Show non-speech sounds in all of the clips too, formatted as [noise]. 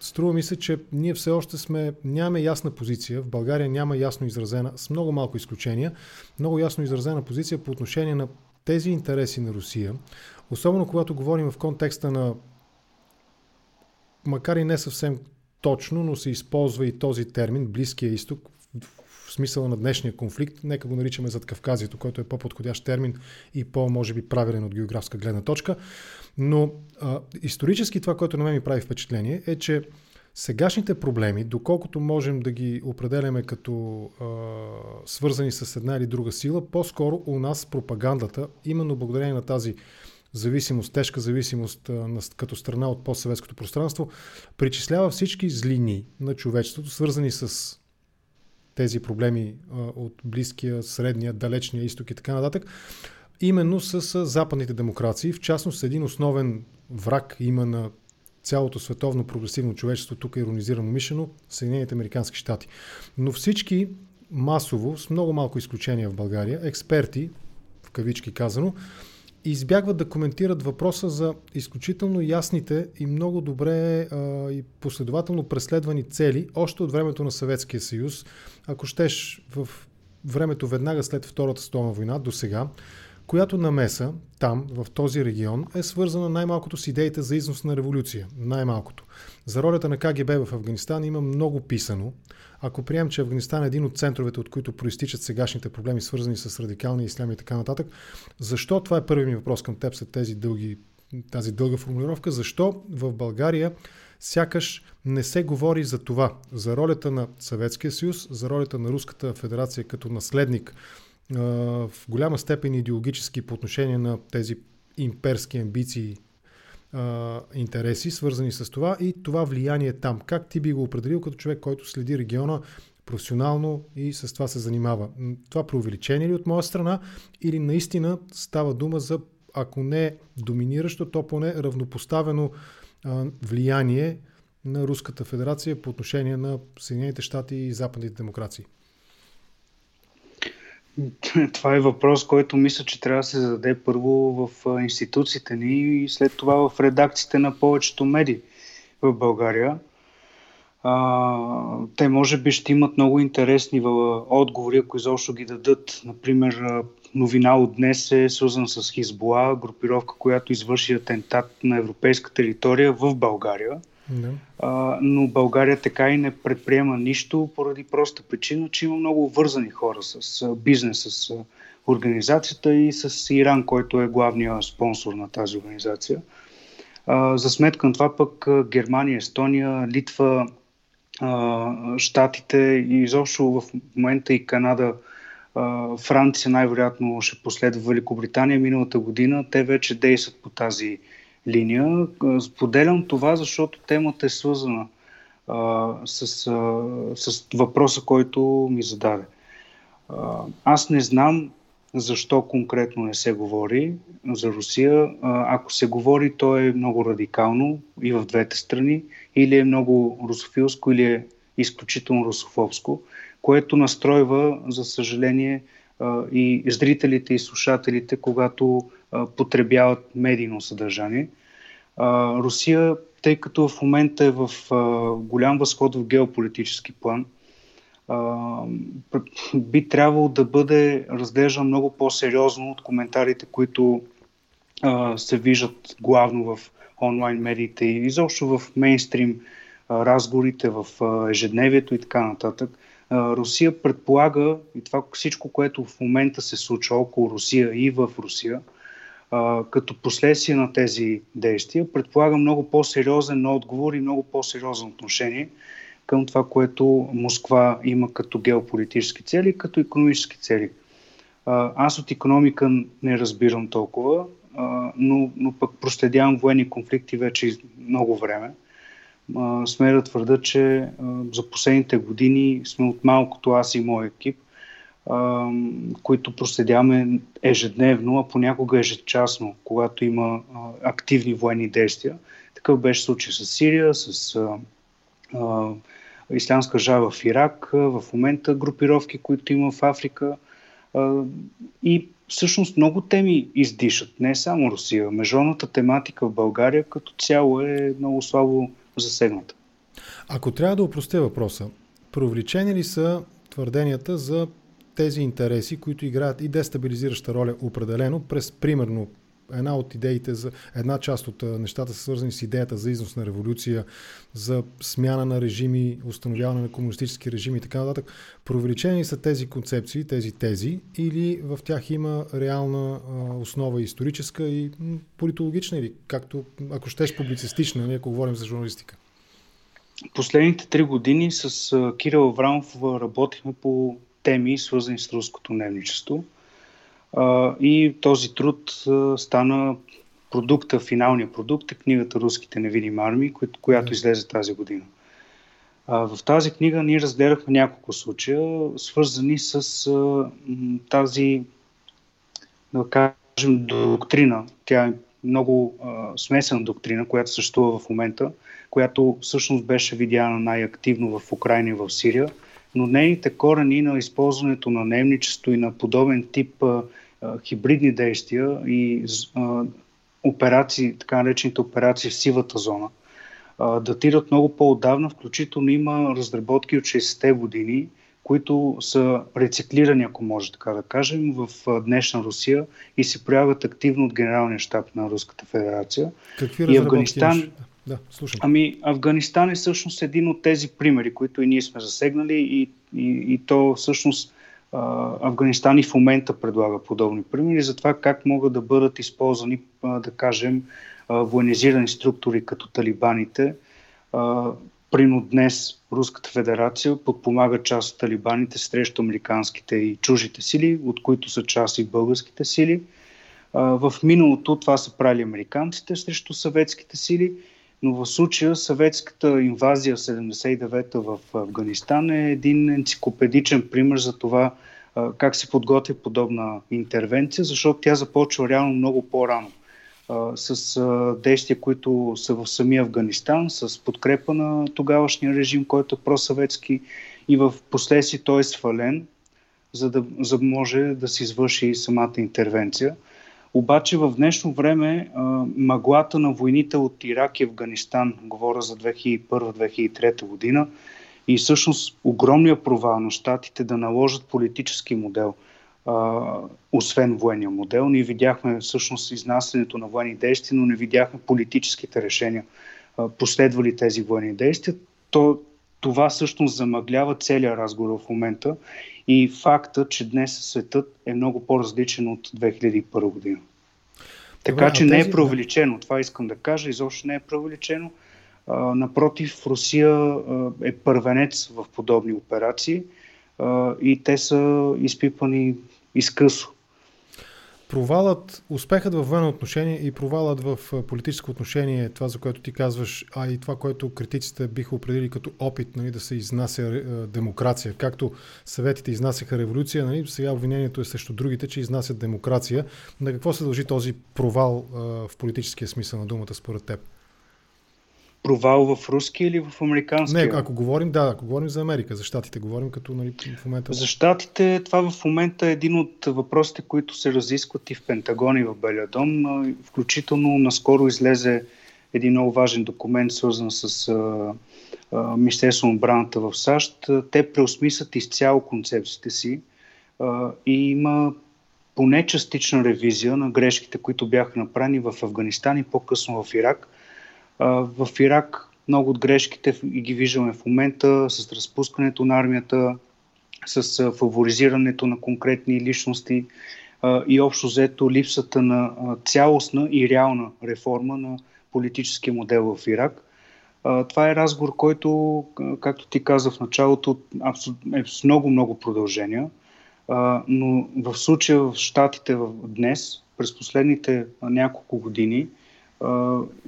струва ми се, че ние все още сме, нямаме ясна позиция. В България няма ясно изразена, с много малко изключения, много ясно изразена позиция по отношение на тези интереси на Русия. Особено когато говорим в контекста на, макар и не съвсем точно, но се използва и този термин, Близкия изток, в смисъла на днешния конфликт, нека го наричаме зад Кавказието, който е по-подходящ термин и по-може би правилен от географска гледна точка. Но а, исторически това, което на мен ми прави впечатление, е, че сегашните проблеми, доколкото можем да ги определяме като а, свързани с една или друга сила, по-скоро у нас пропагандата, именно благодарение на тази зависимост, тежка зависимост като страна от постсъветското пространство, причислява всички злини на човечеството, свързани с тези проблеми от близкия, средния, далечния изток и така нататък, именно с западните демокрации. В частност, един основен враг има на цялото световно прогресивно човечество, тук е иронизирано мишено, Съединените Американски щати. Но всички масово, с много малко изключения в България, експерти, в кавички казано, избягват да коментират въпроса за изключително ясните и много добре а, и последователно преследвани цели, още от времето на Съветския съюз, ако щеш в времето веднага след Втората столна война до сега, която намеса там, в този регион, е свързана най-малкото с идеите за износ на революция. Най-малкото. За ролята на КГБ в Афганистан има много писано. Ако прием, че Афганистан е един от центровете, от които проистичат сегашните проблеми, свързани с радикалния ислям и така нататък, защо, това е първият ми въпрос към теб след тези дълги, тази дълга формулировка, защо в България сякаш не се говори за това, за ролята на Съветския съюз, за ролята на Руската федерация като наследник в голяма степен идеологически по отношение на тези имперски амбиции, интереси, свързани с това и това влияние там. Как ти би го определил като човек, който следи региона професионално и с това се занимава? Това преувеличение ли от моя страна или наистина става дума за, ако не доминиращо, то поне равнопоставено влияние на Руската федерация по отношение на Съединените щати и западните демокрации? [laughs] Това е въпрос, който мисля, че трябва да се зададе първо в институциите ни и след това в редакциите на повечето медии в България. А, те може би ще имат много интересни отговори, ако изобщо ги дадат. Например, новина от днес е свързана с Хизбола, групировка, която извърши атентат на европейска територия в България. Да. А, но България така и не предприема нищо поради проста причина, че има много вързани хора с бизнес, с организацията и с Иран, който е главният спонсор на тази организация. А, за сметка на това пък Германия, Естония, Литва, а, Штатите и изобщо в момента и Канада, а, Франция най-вероятно ще последва Великобритания миналата година. Те вече действат по тази линия. Споделям това, защото темата е свързана а, с, а, с въпроса, който ми зададе. А, аз не знам защо конкретно не се говори за Русия. Ако се говори, то е много радикално и в двете страни, или е много русофилско, или е изключително русофобско, което настройва, за съжаление, и зрителите и слушателите, когато потребяват медийно съдържание. Русия, тъй като в момента е в голям възход в геополитически план, би трябвало да бъде разглеждан много по-сериозно от коментарите, които се виждат главно в онлайн медиите и изобщо в мейнстрим разговорите в ежедневието и така нататък. Русия предполага и това всичко, което в момента се случва около Русия и в Русия, като последствие на тези действия, предполага много по-сериозен отговор и много по-сериозно отношение към това, което Москва има като геополитически цели, като економически цели. Аз от економика не разбирам толкова, но, но пък проследявам военни конфликти вече много време сме да твърда, че за последните години сме от малкото аз и мой екип, които проследяваме ежедневно, а понякога ежечасно, когато има активни военни действия. Такъв беше случай с Сирия, с Ислямска жава в Ирак, в момента групировки, които има в Африка. И всъщност много теми издишат, не само Русия. Международната тематика в България като цяло е много слабо засегната. Ако трябва да упростя въпроса, провлечени ли са твърденията за тези интереси, които играят и дестабилизираща роля определено през, примерно, една от идеите за една част от нещата са свързани с идеята за износ на революция, за смяна на режими, установяване на комунистически режими и така нататък. Провеличени са тези концепции, тези тези или в тях има реална основа историческа и политологична или както, ако щеш публицистична, ние ако говорим за журналистика? Последните три години с Кирил Аврамов работихме по теми, свързани с руското дневничество. И този труд стана продукта, финалния продукт е книгата Руските невидими армии, която излезе тази година. В тази книга ние разгледахме няколко случая, свързани с тази, да кажем, доктрина. Тя е много смесена доктрина, която съществува в момента, която всъщност беше видяна най-активно в Украина и в Сирия, но нейните корени на използването на немничество и на подобен тип а, хибридни действия и а, операции, така наречените операции в сивата зона, а, датират много по-отдавна, включително има разработки от 60-те години, които са рециклирани, ако може така да кажем, в днешна Русия и се проявят активно от Генералния щаб на Руската федерация. Какви и Афганистан, имаш? Да, слушам. Ами, Афганистан е всъщност един от тези примери, които и ние сме засегнали и, и, и то всъщност Афганистан и в момента предлага подобни примери за това как могат да бъдат използвани, да кажем, военизирани структури като талибаните. Прино днес Руската федерация подпомага част от талибаните срещу американските и чужите сили, от които са част и българските сили. В миналото това са правили американците срещу съветските сили – но в случая съветската инвазия в 79-та в Афганистан е един енциклопедичен пример за това как се подготвя подобна интервенция, защото тя започва реално много по-рано с действия, които са в самия Афганистан, с подкрепа на тогавашния режим, който е просъветски и в последствие той е свален, за да, за може да се извърши самата интервенция. Обаче в днешно време а, мъглата на войните от Ирак и Афганистан, говоря за 2001-2003 година, и всъщност огромния провал на щатите да наложат политически модел, а, освен военния модел. Ние видяхме всъщност изнасянето на военни действия, но не видяхме политическите решения, а, последвали тези военни действия. То, това всъщност замъглява целият разговор в момента и факта, че днес светът е много по-различен от 2001 година. Така Добре, че тези... не е преувеличено. Това искам да кажа. Изобщо не е преувеличено. напротив, Русия е първенец в подобни операции и те са изпипани изкъсо. Провалът, успехът във военно отношение и провалът в политическо отношение, това за което ти казваш, а и това, което критиците биха определили като опит нали, да се изнася демокрация. Както съветите изнасяха революция, нали, сега обвинението е срещу другите, че изнасят демокрация. На какво се дължи този провал в политическия смисъл на думата според теб? Провал в руски или в американски? Не, ако говорим, да, ако говорим за Америка, за щатите говорим като нали, в момента. За щатите това в момента е един от въпросите, които се разискват и в Пентагон и в Белия дом. Включително наскоро излезе един много важен документ, свързан с Министерство на отбраната в САЩ. Те преосмислят изцяло концепциите си а, и има поне частична ревизия на грешките, които бяха направени в Афганистан и по-късно в Ирак – в Ирак много от грешките ги виждаме в момента с разпускането на армията, с фаворизирането на конкретни личности и общо взето липсата на цялостна и реална реформа на политическия модел в Ирак. Това е разговор, който, както ти каза в началото, е с много-много продължения. Но в случая в Штатите днес, през последните няколко години,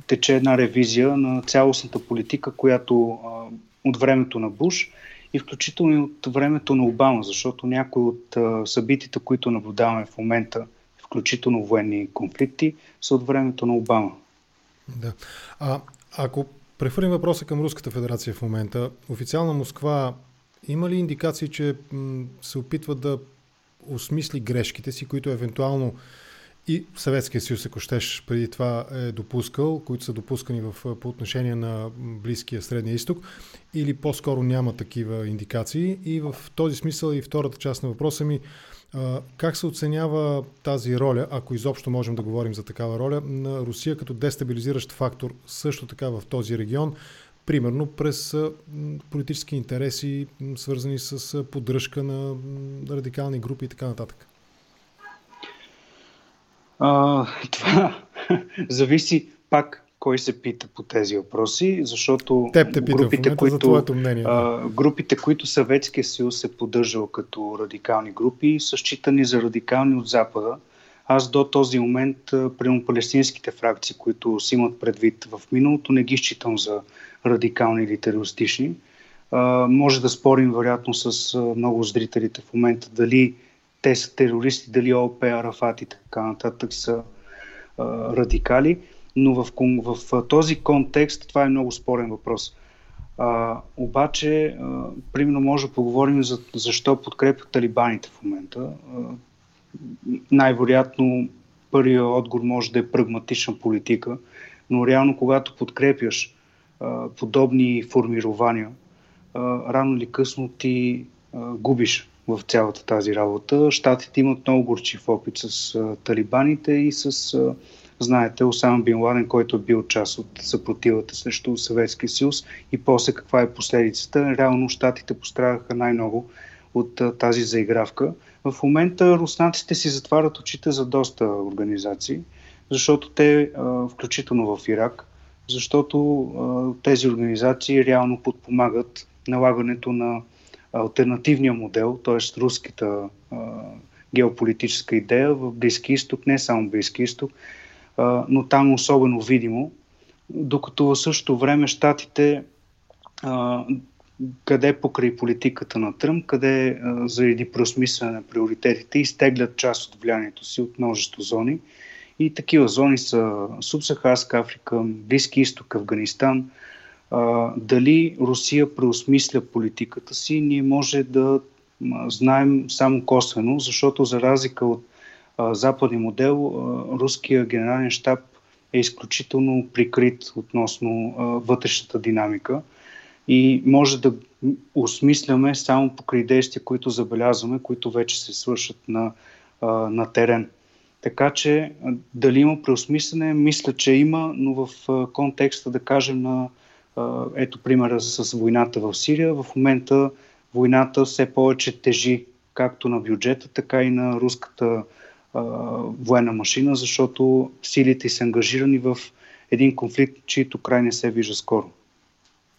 тече една ревизия на цялостната политика, която от времето на Буш и включително и от времето на Обама, защото някои от събитията, които наблюдаваме в момента, включително военни конфликти, са от времето на Обама. Да. А, ако прехвърлим въпроса към Руската федерация в момента, официална Москва има ли индикации, че се опитва да осмисли грешките си, които евентуално и Съветския съюз, ако щеш, преди това е допускал, които са допускани в, по отношение на Близкия Средния изток, или по-скоро няма такива индикации. И в този смисъл и втората част на въпроса ми, как се оценява тази роля, ако изобщо можем да говорим за такава роля, на Русия като дестабилизиращ фактор също така в този регион, примерно през политически интереси, свързани с поддръжка на радикални групи и така нататък? А, това [laughs] зависи пак кой се пита по тези въпроси, защото Теб те групите, които, мнение, да. а, групите, които Съветския съюз е поддържал като радикални групи, са считани за радикални от Запада. Аз до този момент, при палестинските фракции, които си имат предвид в миналото, не ги считам за радикални или терористични. А, може да спорим, вероятно, с много зрителите в момента дали те са терористи, дали ОП, Арафат и така нататък са а, радикали, но в, в, този контекст това е много спорен въпрос. А, обаче, а, примерно, може да поговорим за защо подкрепят талибаните в момента. А, най-вероятно, първият отговор може да е прагматична политика, но реално, когато подкрепяш а, подобни формирования, а, рано или късно ти а, губиш в цялата тази работа. Штатите имат много горчив опит с а, талибаните и с, а, знаете, Осама Бин Ладен, който е бил част от съпротивата срещу Съветския съюз и после каква е последицата. Реално Штатите пострадаха най-много от а, тази заигравка. В момента руснаците си затварят очите за доста организации, защото те, а, включително в Ирак, защото а, тези организации реално подпомагат налагането на альтернативния модел, т.е. руската а, геополитическа идея в Близки изток, не само Близки изток, а, но там особено видимо, докато в същото време щатите а, къде покрай политиката на Тръмп, къде а, заради преосмислене на приоритетите изтеглят част от влиянието си от множество зони. И такива зони са Субсахарска Африка, Близки изток, Афганистан – дали Русия преосмисля политиката си, ние може да знаем само косвено, защото за разлика от западния модел, руския генерален штаб е изключително прикрит относно вътрешната динамика и може да осмисляме само покрай действия, които забелязваме, които вече се свършат на, на терен. Така че дали има преосмислене, мисля, че има, но в контекста, да кажем, на ето примера с войната в Сирия. В момента войната все повече тежи както на бюджета, така и на руската а, военна машина, защото силите са ангажирани в един конфликт, чието край не се вижда скоро.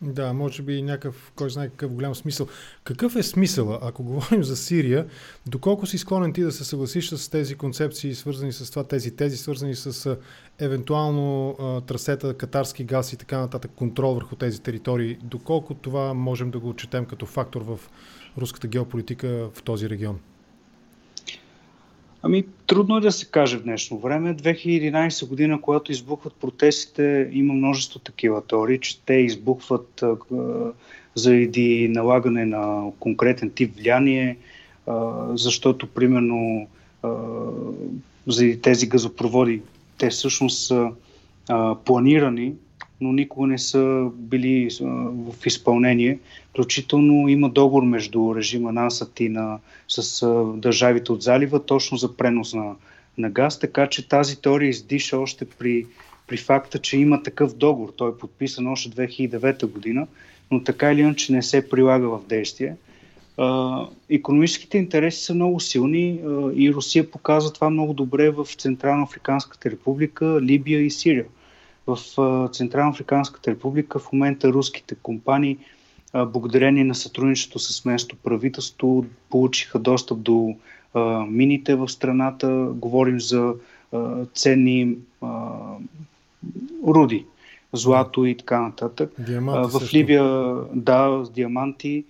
Да, може би някакъв, кой знае какъв голям смисъл. Какъв е смисъла, ако говорим за Сирия, доколко си склонен ти да се съгласиш с тези концепции, свързани с това, тези тези, свързани с евентуално трасета, катарски газ и така нататък, контрол върху тези територии, доколко това можем да го отчетем като фактор в руската геополитика в този регион? Ами, трудно е да се каже в днешно време. 2011 година, когато избухват протестите, има множество такива теории, че те избухват а, заради налагане на конкретен тип влияние, а, защото, примерно, а, заради тези газопроводи, те всъщност са а, планирани но никога не са били в изпълнение. Включително има договор между режима на и на, с държавите от залива точно за пренос на, на газ, така че тази теория издиша още при, при факта, че има такъв договор. Той е подписан още 2009 година, но така или иначе не се прилага в действие. економическите интереси са много силни и Русия показва това много добре в Централно Африканската република, Либия и Сирия. В Централно Африканската република в момента руските компании, благодарение на сътрудничеството с местното правителство, получиха достъп до мините в страната. Говорим за ценни руди, злато и така нататък. Диаманти в също. Либия, да, с диаманти.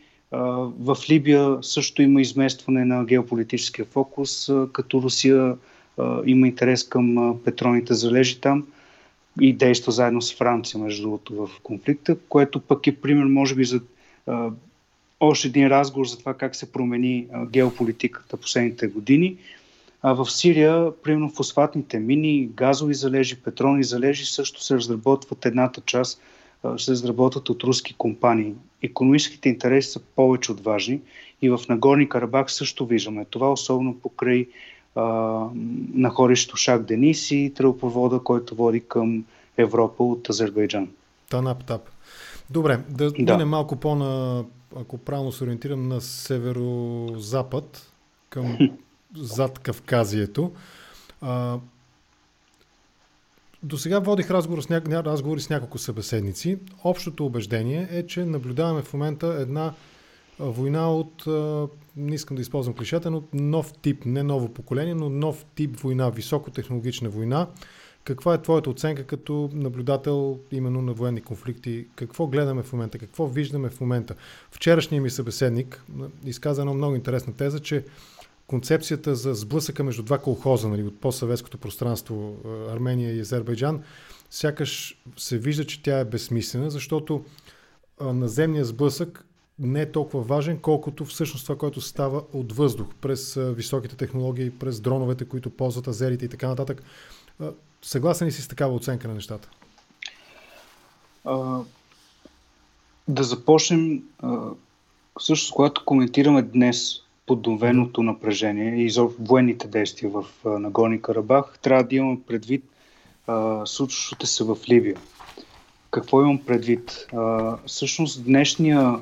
В Либия също има изместване на геополитическия фокус, като Русия има интерес към петролните залежи там и действа заедно с Франция, между другото, в конфликта, което пък е пример, може би, за а, още един разговор за това как се промени а, геополитиката последните години. А в Сирия, примерно фосфатните мини, газови залежи, петролни залежи също се разработват едната част, се разработват от руски компании. Економическите интереси са повече от важни и в Нагорни Карабах също виждаме това, особено покрай а, находището Шак Денис и тръбопровода, който води към Европа от Азербайджан. Танап-тап. Добре, да, да. минем малко по-на, ако правилно се ориентирам, на северо-запад, към [laughs] зад Кавказието. А, до сега водих разговор с ня... разговори с няколко събеседници. Общото убеждение е, че наблюдаваме в момента една война от, не искам да използвам клишета, но нов тип, не ново поколение, но нов тип война, високотехнологична война. Каква е твоята оценка като наблюдател именно на военни конфликти? Какво гледаме в момента? Какво виждаме в момента? Вчерашният ми събеседник изказа една много интересна теза, че концепцията за сблъсъка между два колхоза нали, от постсъветското пространство Армения и Азербайджан, сякаш се вижда, че тя е безсмислена, защото наземният сблъсък не е толкова важен, колкото всъщност това, което става от въздух, през високите технологии, през дроновете, които ползват азерите и така нататък. Съгласен ли си с такава оценка на нещата? А, да започнем, а, всъщност, когато коментираме днес подновеното напрежение и за военните действия в Нагорни Карабах, трябва да имаме предвид случващото се в Ливия. Какво имам предвид? А, всъщност днешния, а,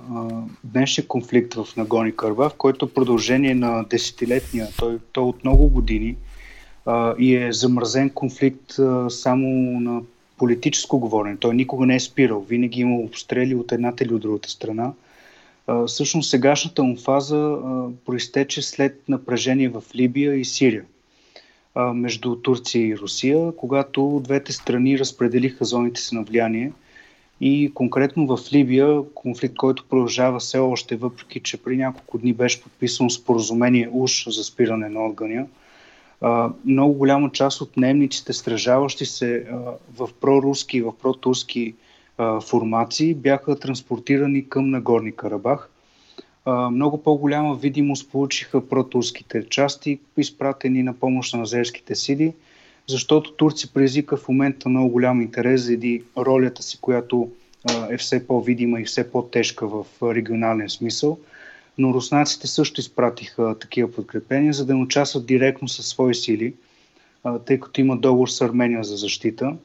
днешния конфликт в Нагони Карабах, който е продължение на десетилетния, той, той от много години а, и е замразен конфликт а, само на политическо говорене. Той никога не е спирал. Винаги има обстрели от едната или от другата страна. А, всъщност сегашната му фаза а, проистече след напрежение в Либия и Сирия между Турция и Русия, когато двете страни разпределиха зоните си на влияние и конкретно в Либия, конфликт, който продължава все още, въпреки че при няколко дни беше подписано споразумение уж за спиране на огъня, много голяма част от немниците, стражаващи се в проруски и в протурски формации, бяха транспортирани към Нагорни Карабах. Много по-голяма видимост получиха протурските части, изпратени на помощ на азерските сили – защото Турци предизвика в момента много голям интерес заради ролята си, която е все по-видима и все по-тежка в регионален смисъл. Но руснаците също изпратиха такива подкрепения, за да не участват директно със свои сили, тъй като има договор с Армения за защита.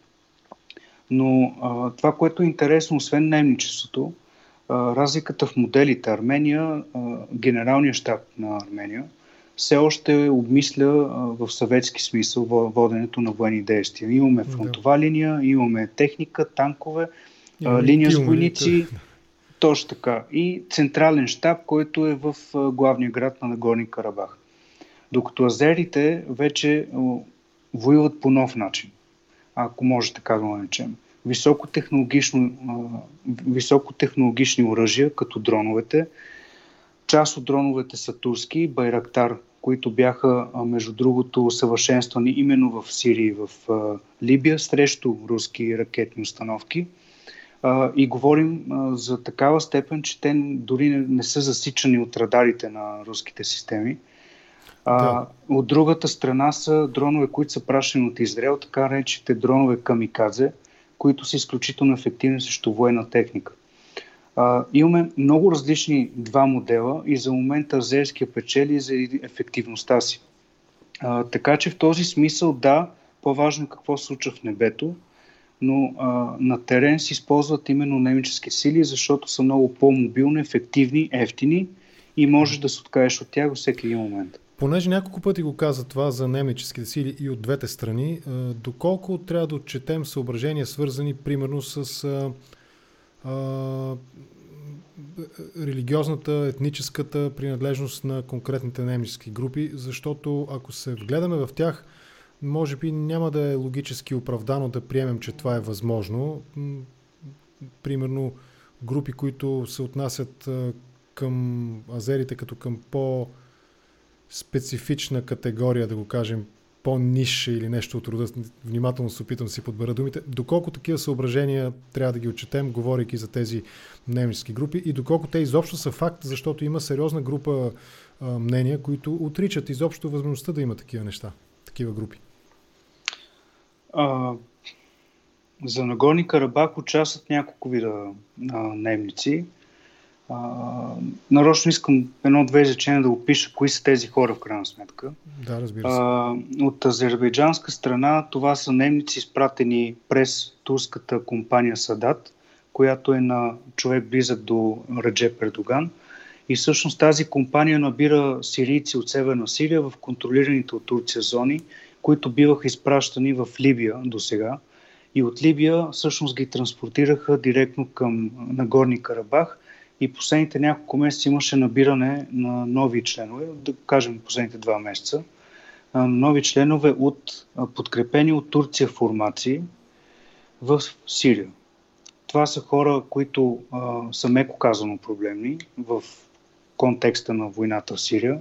Но това, което е интересно, освен немничеството, разликата в моделите Армения, генералният щаб на Армения – все още обмисля в съветски смисъл воденето на военни действия. Имаме фронтова да. линия, имаме техника, танкове, имаме линия с войници, точно така. И централен щаб, който е в главния град на Нагорни Карабах. Докато азерите вече воюват по нов начин, ако може така да го наречем. Високотехнологични оръжия, като дроновете. Част от дроновете са турски, Байрактар които бяха, между другото, съвършенствани именно в Сирия и в Либия срещу руски ракетни установки. И говорим за такава степен, че те дори не са засичани от радарите на руските системи. Да. От другата страна са дронове, които са пращани от Израел, така наречените дронове камикадзе, които са изключително ефективни срещу военна техника. А, имаме много различни два модела и за момента азерския печели за ефективността си. А, така че в този смисъл да, по-важно е какво се случва в небето, но а, на терен се използват именно немически сили, защото са много по-мобилни, ефективни, ефтини и можеш да се откажеш от тях всеки един момент. Понеже няколко пъти го каза това за немеческите сили и от двете страни, доколко трябва да отчетем съображения, свързани примерно с религиозната, етническата принадлежност на конкретните немски групи, защото ако се вгледаме в тях, може би няма да е логически оправдано да приемем, че това е възможно. Примерно групи, които се отнасят към азерите като към по-специфична категория, да го кажем, по-ниш или нещо от рода, внимателно се опитам да си подбера думите, доколко такива съображения трябва да ги отчетем, говорейки за тези немски групи и доколко те изобщо са факт, защото има сериозна група а, мнения, които отричат изобщо възможността да има такива неща, такива групи. А, за Нагорни Карабах участват няколко вида а, немници. А, нарочно искам едно-две изречения да опиша кои са тези хора в крайна сметка. Да, разбира се. А, от азербайджанска страна това са немници, изпратени през турската компания Садат, която е на човек близък до Радже Пердоган. И всъщност тази компания набира сирийци от Северна Сирия в контролираните от Турция зони, които биваха изпращани в Либия до сега. И от Либия всъщност ги транспортираха директно към Нагорни Карабах – и последните няколко месеца имаше набиране на нови членове, да кажем последните два месеца, нови членове от подкрепени от Турция формации в Сирия. Това са хора, които а, са меко казано проблемни в контекста на войната в Сирия,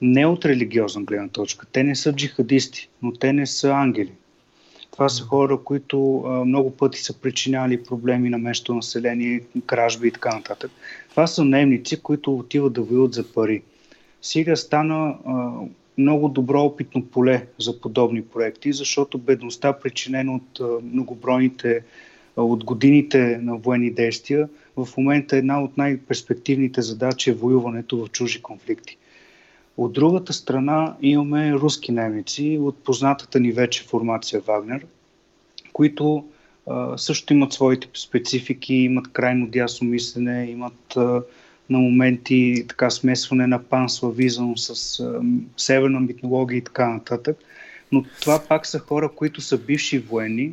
не от религиозна гледна точка. Те не са джихадисти, но те не са ангели. Това са хора, които а, много пъти са причиняли проблеми на местното население, кражби и така нататък. Това са наемници, които отиват да воюват за пари. Сирия стана а, много добро опитно поле за подобни проекти, защото бедността, причинена от а, многобройните, от годините на военни действия, в момента една от най-перспективните задачи е воюването в чужи конфликти. От другата страна имаме руски немици от познатата ни вече формация Вагнер, които а, също имат своите специфики, имат крайно дясно мислене, имат а, на моменти така смесване на панславизъм с а, северна митология и така нататък. Но това пак са хора, които са бивши военни,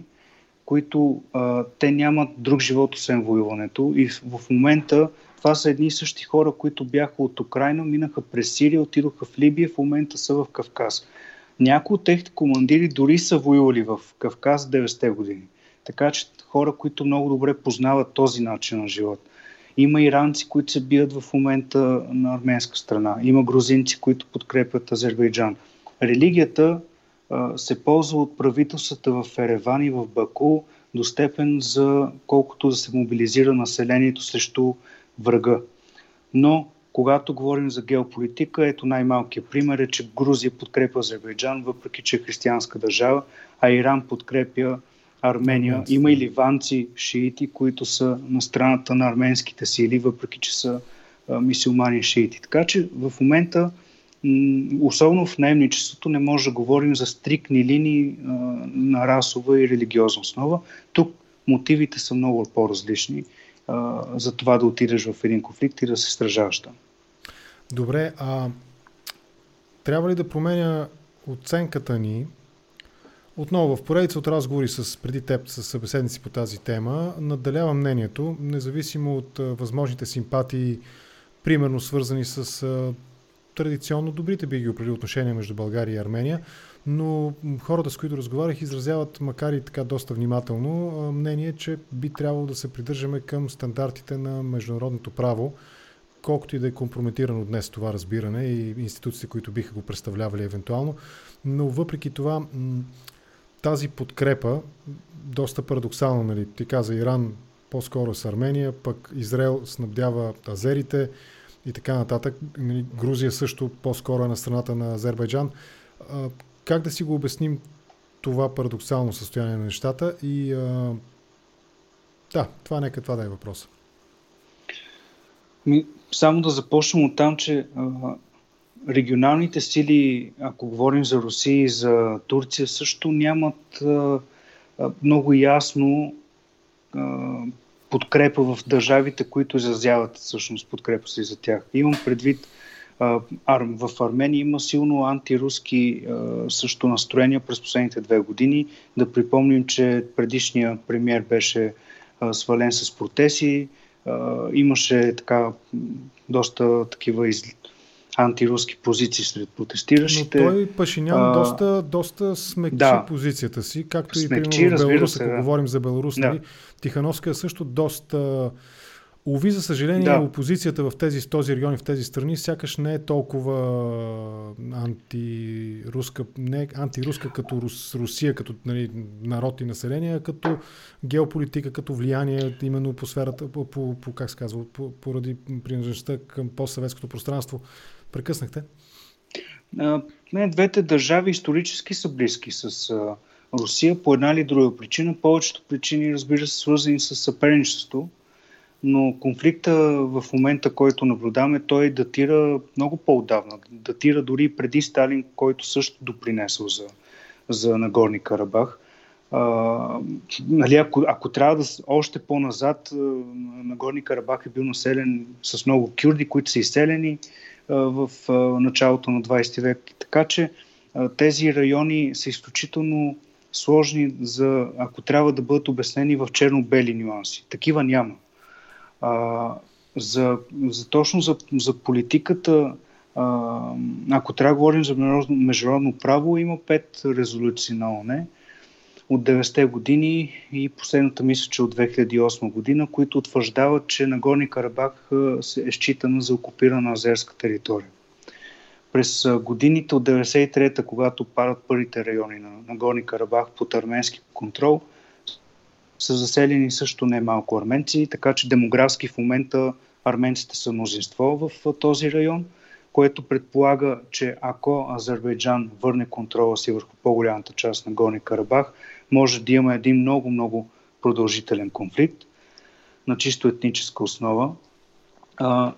които а, те нямат друг живот освен воюването и в, в момента това са едни и същи хора, които бяха от Украина, минаха през Сирия, отидоха в Либия, в момента са в Кавказ. Някои от техните командири дори са воювали в Кавказ 90-те години. Така че хора, които много добре познават този начин на живот. Има иранци, които се бият в момента на арменска страна. Има грузинци, които подкрепят Азербайджан. Религията а, се ползва от правителствата в Ереван и в Баку до степен за колкото да се мобилизира населението срещу врага. Но когато говорим за геополитика, ето най-малкият пример е, че Грузия подкрепя Азербайджан, въпреки че е християнска държава, а Иран подкрепя Армения. Има и ливанци, шиити, които са на страната на арменските сили, въпреки че са мисиомани шиити. Така че в момента, особено в наемничеството, не може да говорим за стрикни линии на расова и религиозна основа. Тук мотивите са много по-различни за това да отидеш в един конфликт и да се стражаваш там. Добре, а трябва ли да променя оценката ни отново, в поредица от разговори с преди теб, с събеседници по тази тема, наддалява мнението, независимо от възможните симпатии, примерно свързани с традиционно добрите би ги определили отношения между България и Армения, но хората, с които разговарях, изразяват, макар и така доста внимателно, мнение, че би трябвало да се придържаме към стандартите на международното право, колкото и да е компрометирано днес това разбиране и институциите, които биха го представлявали евентуално. Но въпреки това, тази подкрепа, доста парадоксално, нали? ти каза Иран по-скоро с Армения, пък Израел снабдява азерите и така нататък. Нали, Грузия също по-скоро е на страната на Азербайджан как да си го обясним това парадоксално състояние на нещата и а, да, това нека това да е въпрос. Ми, само да започнем от там, че а, регионалните сили, ако говорим за Русия и за Турция, също нямат а, много ясно а, подкрепа в държавите, които изразяват всъщност подкрепа си за тях. Имам предвид в Армения има силно антируски също настроение през последните две години. Да припомним, че предишния премьер беше свален с протеси. Имаше така доста такива из... антируски позиции сред протестиращите. Но той Пашинян а, доста, доста смекчи да, позицията си, както смекчи, и примерно Беларус, ако да. говорим за Беларус. Да. Нали, Тихановска е също доста Ови, за съжаление, да. опозицията в тези, този регион и в тези страни сякаш не е толкова антируска, не антируска като Рус, Русия, като нали, народ и население, а като геополитика, като влияние именно по сферата, по, по, по как се казва, по, поради принадлежността към постсъветското пространство. Прекъснахте? А, не, двете държави исторически са близки с а, Русия по една или друга причина. Повечето причини, разбира се, свързани с съперничеството но конфликта в момента, който наблюдаваме, той датира много по-отдавна. Датира дори преди Сталин, който също допринесъл за, за Нагорни Карабах. А, нали, ако, ако трябва да още по-назад, Нагорни Карабах е бил населен с много кюрди, които са изселени в началото на 20 век. Така че тези райони са изключително сложни, за, ако трябва да бъдат обяснени в черно-бели нюанси. Такива няма. А, за, за точно за, за политиката, а, ако трябва да говорим за международно, международно право, има пет резолюции на ОНЕ от 90-те години и последната мисля, че от 2008 година, които утвърждават, че Нагорни Карабах е считана за окупирана азерска територия. През годините от 93-та, когато падат първите райони на Нагорни Карабах под арменски контрол, са заселени също не малко арменци, така че демографски в момента арменците са мнозинство в този район, което предполага, че ако Азербайджан върне контрола си върху по-голямата част на Горни Карабах, може да има един много-много продължителен конфликт на чисто етническа основа.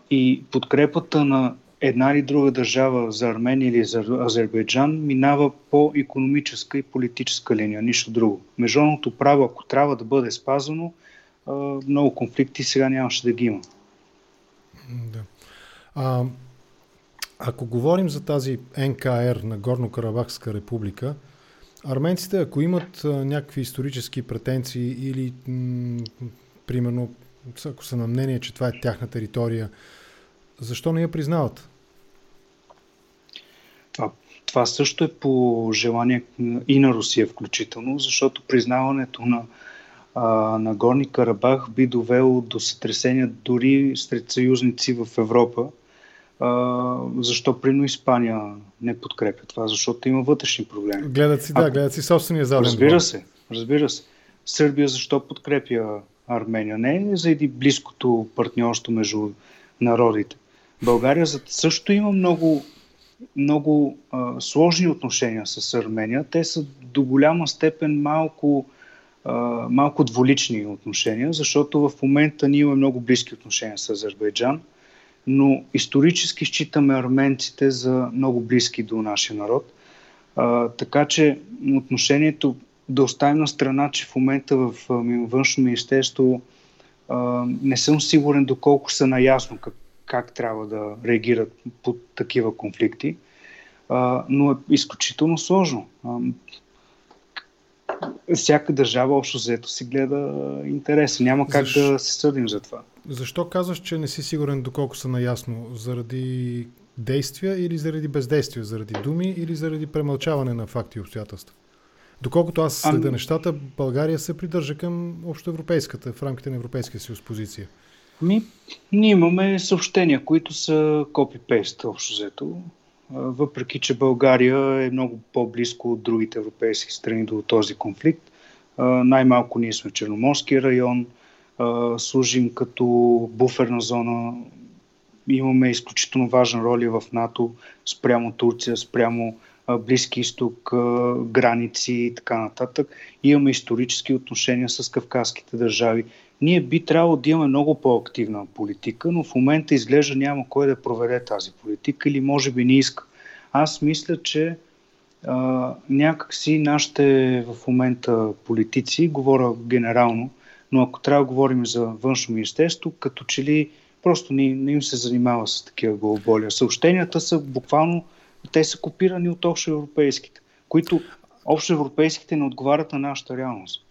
и подкрепата на една или друга държава за Армения или за Азербайджан минава по економическа и политическа линия, нищо друго. Международното право, ако трябва да бъде спазвано, много конфликти сега нямаше да ги има. Да. А, ако говорим за тази НКР на Горно-Карабахска република, арменците, ако имат някакви исторически претенции или м- примерно, ако са на мнение, че това е тяхна територия, защо не я признават? Това, също е по желание и на Русия включително, защото признаването на, а, на Горни Карабах би довело до сътресения дори сред съюзници в Европа. А, защо прино Испания не подкрепя това? Защото има вътрешни проблеми. Гледат си, да, гледат си собствения заден. Разбира се, разбира се. Сърбия защо подкрепя Армения? Не е заради близкото партньорство между народите. България също има много много а, сложни отношения с Армения. Те са до голяма степен малко, а, малко дволични отношения, защото в момента ние имаме много близки отношения с Азербайджан, но исторически считаме арменците за много близки до нашия народ. А, така че отношението да оставим на страна, че в момента в външно министерство а, не съм сигурен доколко са наясно как, как трябва да реагират по такива конфликти, а, но е изключително сложно. А, всяка държава общо взето си гледа интереса. Няма как Защо... да се съдим за това. Защо казваш, че не си сигурен доколко са наясно? Заради действия или заради бездействия? Заради думи или заради премълчаване на факти и обстоятелства? Доколкото аз следа ами... нещата, България се придържа към общоевропейската, в рамките на Европейския съюз позиция. Ми, ние имаме съобщения, които са копипейст общо взето. Въпреки, че България е много по-близко от другите европейски страни до този конфликт. Най-малко ние сме в Черноморския район, служим като буферна зона, имаме изключително важна роля в НАТО спрямо Турция, спрямо Близки изток, граници и така нататък. Имаме исторически отношения с кавказските държави. Ние би трябвало да имаме много по-активна политика, но в момента изглежда няма кой да проведе тази политика или може би не иска. Аз мисля, че а, някакси нашите в момента политици, говоря генерално, но ако трябва да говорим за външно министерство, като че ли просто не, не им се занимава с такива глоболия. Съобщенията са буквално, те са копирани от общоевропейските, които общоевропейските не отговарят на нашата реалност.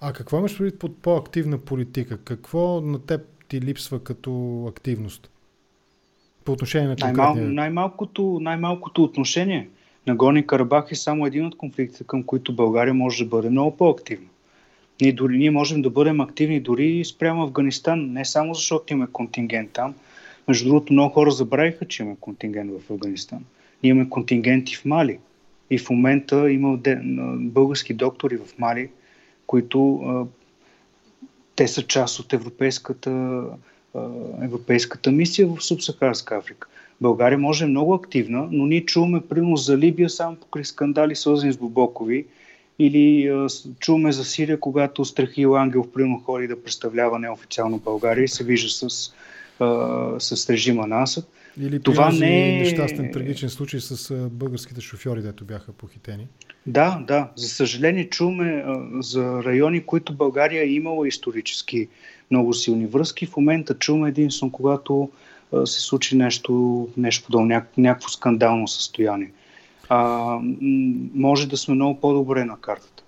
А какво имаш предвид под по-активна политика? Какво на теб ти липсва като активност? По отношение на конкретния... Най-мал, най-малкото, най-малкото отношение. Нагорни Карабах е само един от конфликтите, към които България може да бъде много по-активна. Ние, дори, ние можем да бъдем активни дори спрямо Афганистан, не само защото имаме контингент там. Между другото, много хора забравиха, че имаме контингент в Афганистан. Ние имаме контингенти в Мали. И в момента има български доктори в Мали, които те са част от европейската, европейската мисия в Субсахарска Африка. България може е много активна, но ние чуваме примерно за Либия само покрай скандали, свързани с Бобокови, или а, чуваме за Сирия, когато Страхил Ангел примерно ходи да представлява неофициално България и се вижда с, а, с режима на Асад. Или това не е нещастен трагичен случай с българските шофьори, дето бяха похитени. Да, да. За съжаление чуваме за райони, които България е имала исторически много силни връзки. В момента чуваме единствено, когато се случи нещо, нещо подобно, няк, някакво скандално състояние. А, може да сме много по-добре на картата.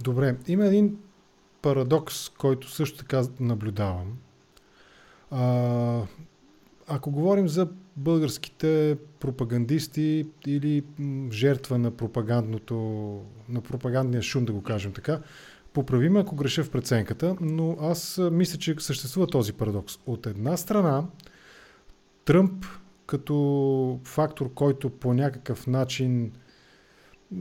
Добре. Има един парадокс, който също така наблюдавам. А, ако говорим за българските пропагандисти или жертва на пропагандното, на пропагандния шум, да го кажем така, поправиме ако греша в преценката, но аз мисля, че съществува този парадокс. От една страна, Тръмп като фактор, който по някакъв начин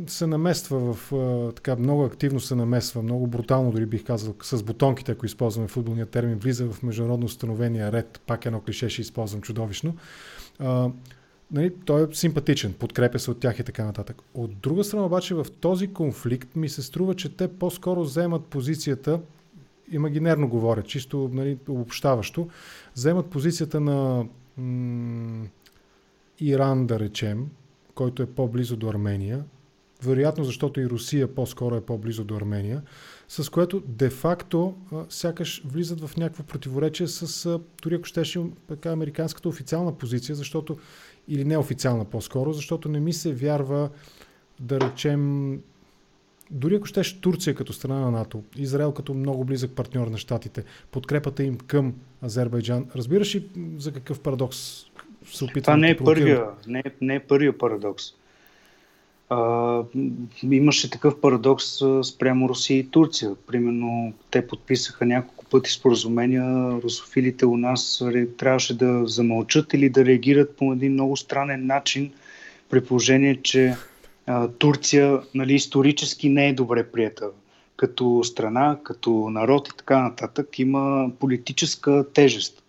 се намества в, така много активно се намесва, много брутално дори бих казал, с бутонките, ако използваме футболния термин, влиза в международно установения ред, пак едно клише ще използвам чудовищно. А, нали, той е симпатичен, подкрепя се от тях и така нататък. От друга страна обаче в този конфликт ми се струва, че те по-скоро вземат позицията, имагинерно говоря, чисто нали, обобщаващо, вземат позицията на м- Иран, да речем, който е по-близо до Армения, вероятно защото и Русия по-скоро е по-близо до Армения, с което де-факто сякаш влизат в някакво противоречие с, дори ако щеше така, американската официална позиция, защото, или неофициална по-скоро, защото не ми се вярва да речем дори ако щеше Турция като страна на НАТО, Израел като много близък партньор на щатите, подкрепата им към Азербайджан, разбираш ли за какъв парадокс се опитвам Това не е, първия, не, е, не е първия парадокс. А, имаше такъв парадокс спрямо Русия и Турция. Примерно те подписаха няколко пъти споразумения. Русофилите у нас трябваше да замълчат или да реагират по един много странен начин, при положение, че а, Турция нали, исторически не е добре прията като страна, като народ и така нататък. Има политическа тежест.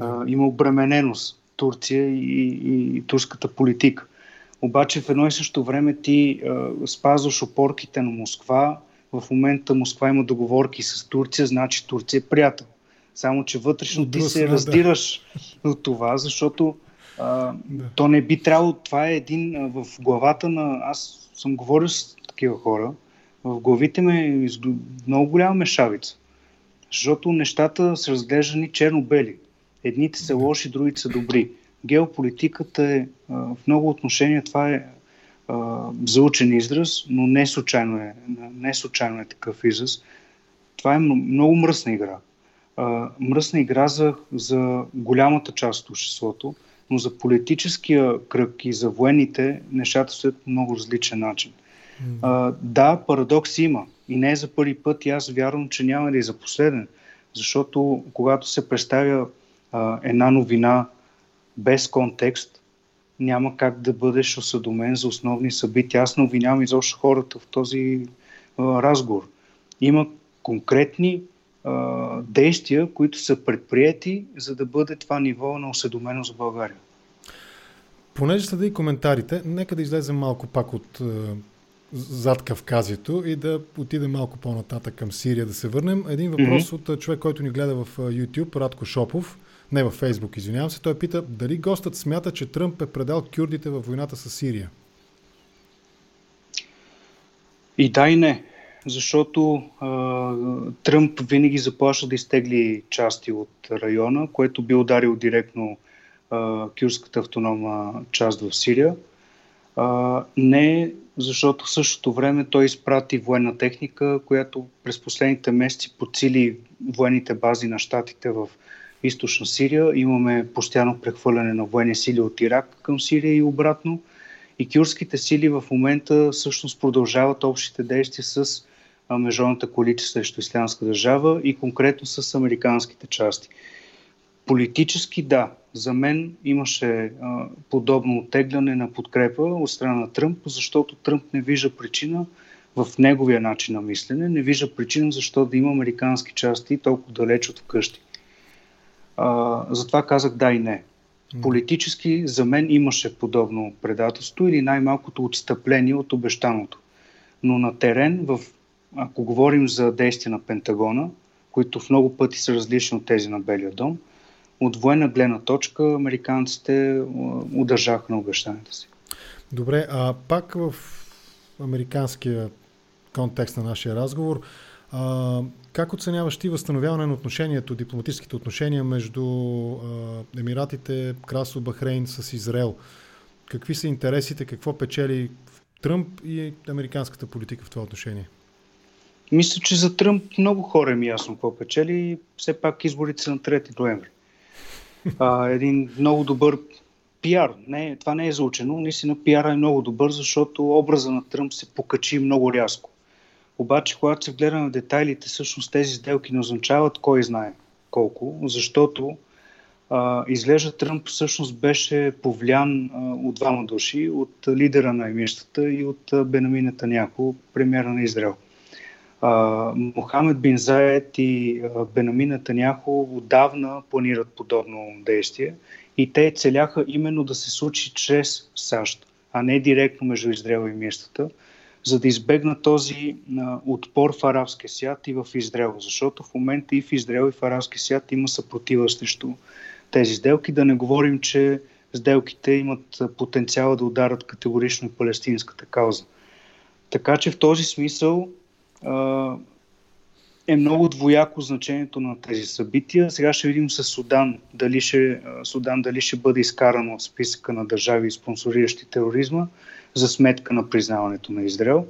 А, има обремененост Турция и, и, и турската политика. Обаче в едно и също време ти а, спазваш опорките на Москва. В момента Москва има договорки с Турция, значи Турция е приятел. Само, че вътрешно ти се раздираш да. от това, защото а, да. то не би трябвало. Това е един а, в главата на. Аз съм говорил с такива хора. В главите ме много голяма мешавица. Защото нещата са разглеждани черно-бели. Едните са лоши, другите са добри. Геополитиката е в много отношения това е заучен израз, но не случайно е, не случайно е такъв израз. Това е много мръсна игра. Мръсна игра за, за голямата част от обществото, но за политическия кръг и за военните нещата стоят по много различен начин. Да, парадокс има. И не е за първи път и аз вярвам, че няма да е за последен. Защото когато се представя една новина без контекст, няма как да бъдеш осъдомен за основни събития. Аз не обвинявам изобщо хората в този а, разговор. Има конкретни а, действия, които са предприяти, за да бъде това ниво на осъдоменост в България. Понеже следа и коментарите, нека да излезем малко пак от зад Кавказието и да отидем малко по-нататък към Сирия, да се върнем. Един въпрос mm-hmm. от човек, който ни гледа в YouTube, Радко Шопов не във Фейсбук, извинявам се, той пита дали гостът смята, че Тръмп е предал кюрдите във войната с Сирия. И да и не, защото а, Тръмп винаги заплаща да изтегли части от района, което би ударил директно а, кюрската автономна част в Сирия. А, не, защото в същото време той изпрати военна техника, която през последните месеци подсили военните бази на щатите в източна Сирия. Имаме постоянно прехвърляне на военни сили от Ирак към Сирия и обратно. И кюрските сили в момента всъщност продължават общите действия с международната коалиция срещу ислямска държава и конкретно с американските части. Политически да, за мен имаше а, подобно оттегляне на подкрепа от страна на Тръмп, защото Тръмп не вижда причина в неговия начин на мислене, не вижда причина защо да има американски части толкова далеч от вкъщи. А, затова казах да и не. Политически за мен имаше подобно предателство или най-малкото отстъпление от обещаното. Но на терен, в, ако говорим за действия на Пентагона, които в много пъти са различни от тези на Белия дом, от военна гледна точка американците удържаха на обещанията си. Добре, а пак в американския контекст на нашия разговор, а, как оценяваш ти възстановяване на отношението, дипломатическите отношения между Емиратите, Красо, Бахрейн с Израел? Какви са интересите, какво печели Тръмп и американската политика в това отношение? Мисля, че за Тръмп много хора е ясно какво печели. Все пак изборите са на 3 ноември. Един много добър пиар. Не, това не е заучено. Наистина пиара е много добър, защото образа на Тръмп се покачи много рязко. Обаче, когато се гледа на детайлите, всъщност тези сделки не означават кой знае колко, защото а, изглежда Тръмп всъщност беше повлян а, от двама души, от лидера на емирствата и от а, Бенамин Таняко, премьера на Израел. А, Мохамед Бин Заед и а, Бенамин Таняхо отдавна планират подобно действие и те целяха именно да се случи чрез САЩ, а не директно между Израел и емирствата за да избегна този отпор в арабския свят и в Израел. Защото в момента и в Израел и в арабския свят има съпротива срещу тези сделки. Да не говорим, че сделките имат потенциала да ударат категорично палестинската кауза. Така че в този смисъл е много двояко значението на тези събития. Сега ще видим с Судан дали ще, Судан дали ще бъде изкаран от списъка на държави, спонсориращи тероризма, за сметка на признаването на Израел.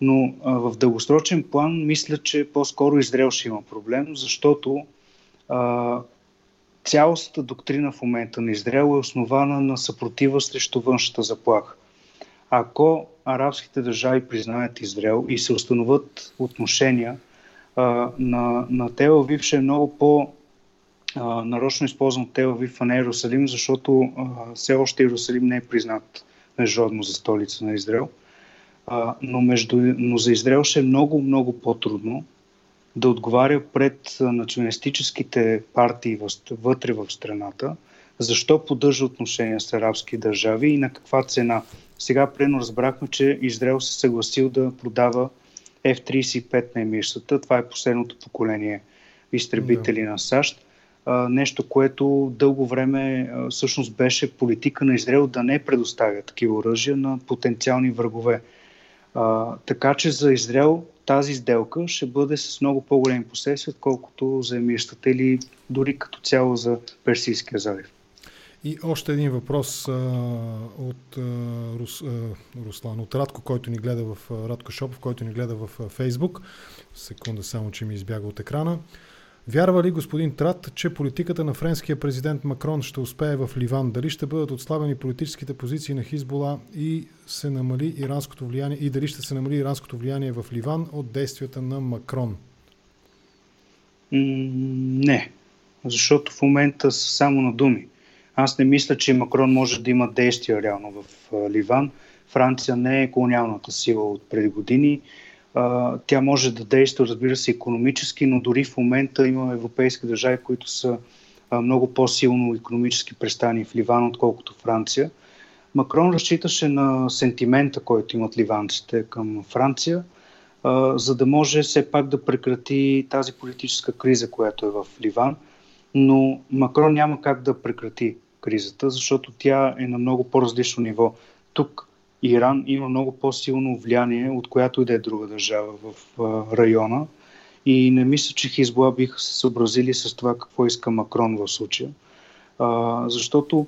Но а, в дългосрочен план мисля, че по-скоро Израел ще има проблем, защото а, цялостната доктрина в момента на Израел е основана на съпротива срещу външната заплаха. Ако арабските държави признаят Израел и се установят отношения а, на, на Телавив, ще е много по- нарочно използвам Телавив, а не Иерусалим, защото а, все още Иерусалим не е признат международно за столица на Израел. А, но, между, но за Израел ще е много, много по-трудно да отговаря пред националистическите партии вътре в страната, защо поддържа отношения с арабски държави и на каква цена. Сега прено разбрахме, че Израел се съгласил да продава F-35 на емирствата. Това е последното поколение изтребители да. на САЩ нещо, което дълго време всъщност беше политика на Израел да не предоставя такива оръжия на потенциални врагове. А, така че за Израел тази сделка ще бъде с много по-големи последствия, отколкото за емирствата или дори като цяло за Персийския залив. И още един въпрос а, от а, Рус, а, Руслан, от Радко, който ни гледа в Радко Шопов, който ни гледа в Фейсбук. Секунда само, че ми избяга от екрана. Вярва ли господин Трат, че политиката на френския президент Макрон ще успее в Ливан? Дали ще бъдат отслабени политическите позиции на Хизбола и се намали иранското влияние и дали ще се намали иранското влияние в Ливан от действията на Макрон? Не, защото в момента са само на думи. Аз не мисля, че Макрон може да има действия реално в Ливан. Франция не е колониалната сила от преди години тя може да действа, разбира се, економически, но дори в момента има европейски държави, които са много по-силно економически престани в Ливан, отколкото Франция. Макрон разчиташе на сентимента, който имат ливанците към Франция, за да може все пак да прекрати тази политическа криза, която е в Ливан. Но Макрон няма как да прекрати кризата, защото тя е на много по-различно ниво. Тук Иран има много по-силно влияние от която и да е друга държава в района. И не мисля, че Хизбола биха се съобразили с това какво иска Макрон в случая. А, защото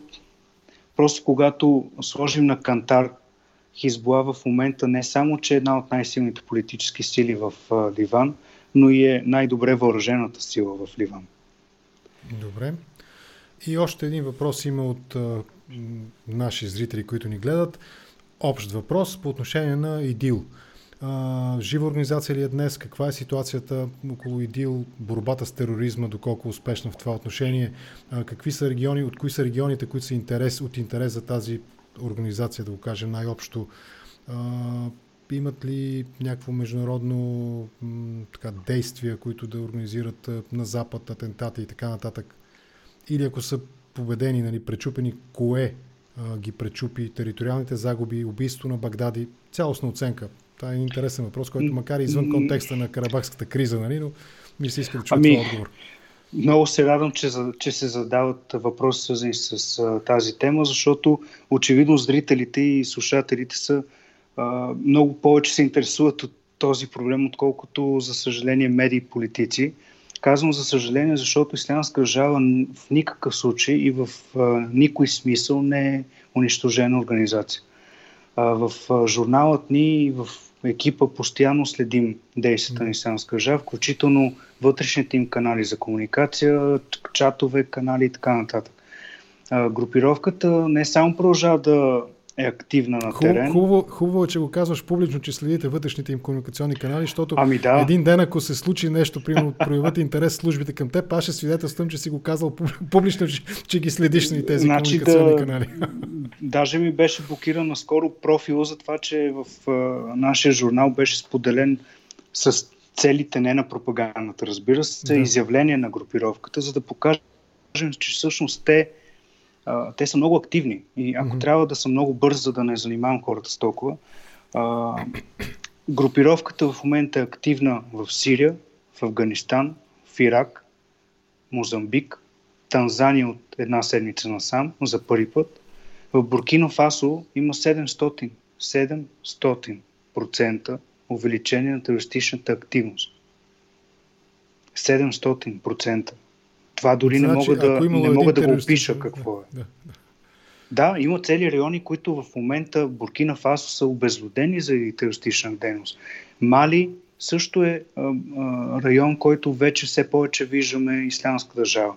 просто когато сложим на кантар Хизбола в момента не само, че е една от най-силните политически сили в а, Ливан, но и е най-добре въоръжената сила в Ливан. Добре. И още един въпрос има от а, наши зрители, които ни гледат общ въпрос по отношение на ИДИЛ. А, жива организация ли е днес? Каква е ситуацията около ИДИЛ, борбата с тероризма, доколко успешна в това отношение? А, какви са региони, от кои са регионите, които са интерес, от интерес за тази организация, да го кажем най-общо? А, имат ли някакво международно така, действия, които да организират на Запад атентати и така нататък? Или ако са победени, нали, пречупени, кое ги пречупи, териториалните загуби, убийство на Багдади, цялостна оценка. Това е интересен въпрос, който макар и извън контекста на карабахската криза, нали, но ми се иска да чуя ами, това отговор. Много се радвам, че, че се задават въпроси свързани с а, тази тема, защото очевидно зрителите и слушателите са а, много повече се интересуват от този проблем, отколкото, за съжаление, медии и политици. Казвам за съжаление, защото Ислямска държава в никакъв случай и в а, никой смисъл не е унищожена организация. А, в а, журналът ни и в екипа постоянно следим действията на Ислямска държава, включително вътрешните им канали за комуникация, чатове, канали и така нататък. А, групировката не само продължава да е активна на терен. Хубаво, хубаво е, че го казваш публично, че следите вътрешните им комуникационни канали, защото ами да. един ден, ако се случи нещо, примерно проявят интерес службите към теб, аз ще свидетелствам, че си го казал публично, че, че ги следиш на тези значи комуникационни да, канали. Даже ми беше блокиран наскоро профила за това, че в а, нашия журнал беше споделен с целите не на пропагандата, разбира се, да. изявление на групировката, за да покажем, че всъщност те а, те са много активни. И ако mm-hmm. трябва да съм много бърз, за да не занимавам хората с толкова, а, групировката в момента е активна в Сирия, в Афганистан, в Ирак, Мозамбик, Танзания от една седмица насам, за първи път. В Буркино Фасо има 700, 700% увеличение на терористичната активност. 700%. Това дори значи, не мога да, не мога да го опиша какво е. Да, да. да, има цели райони, които в момента Буркина Фасо са обезлюдени за терористична дейност. Мали също е а, а, район, който вече все повече виждаме ислямска държава.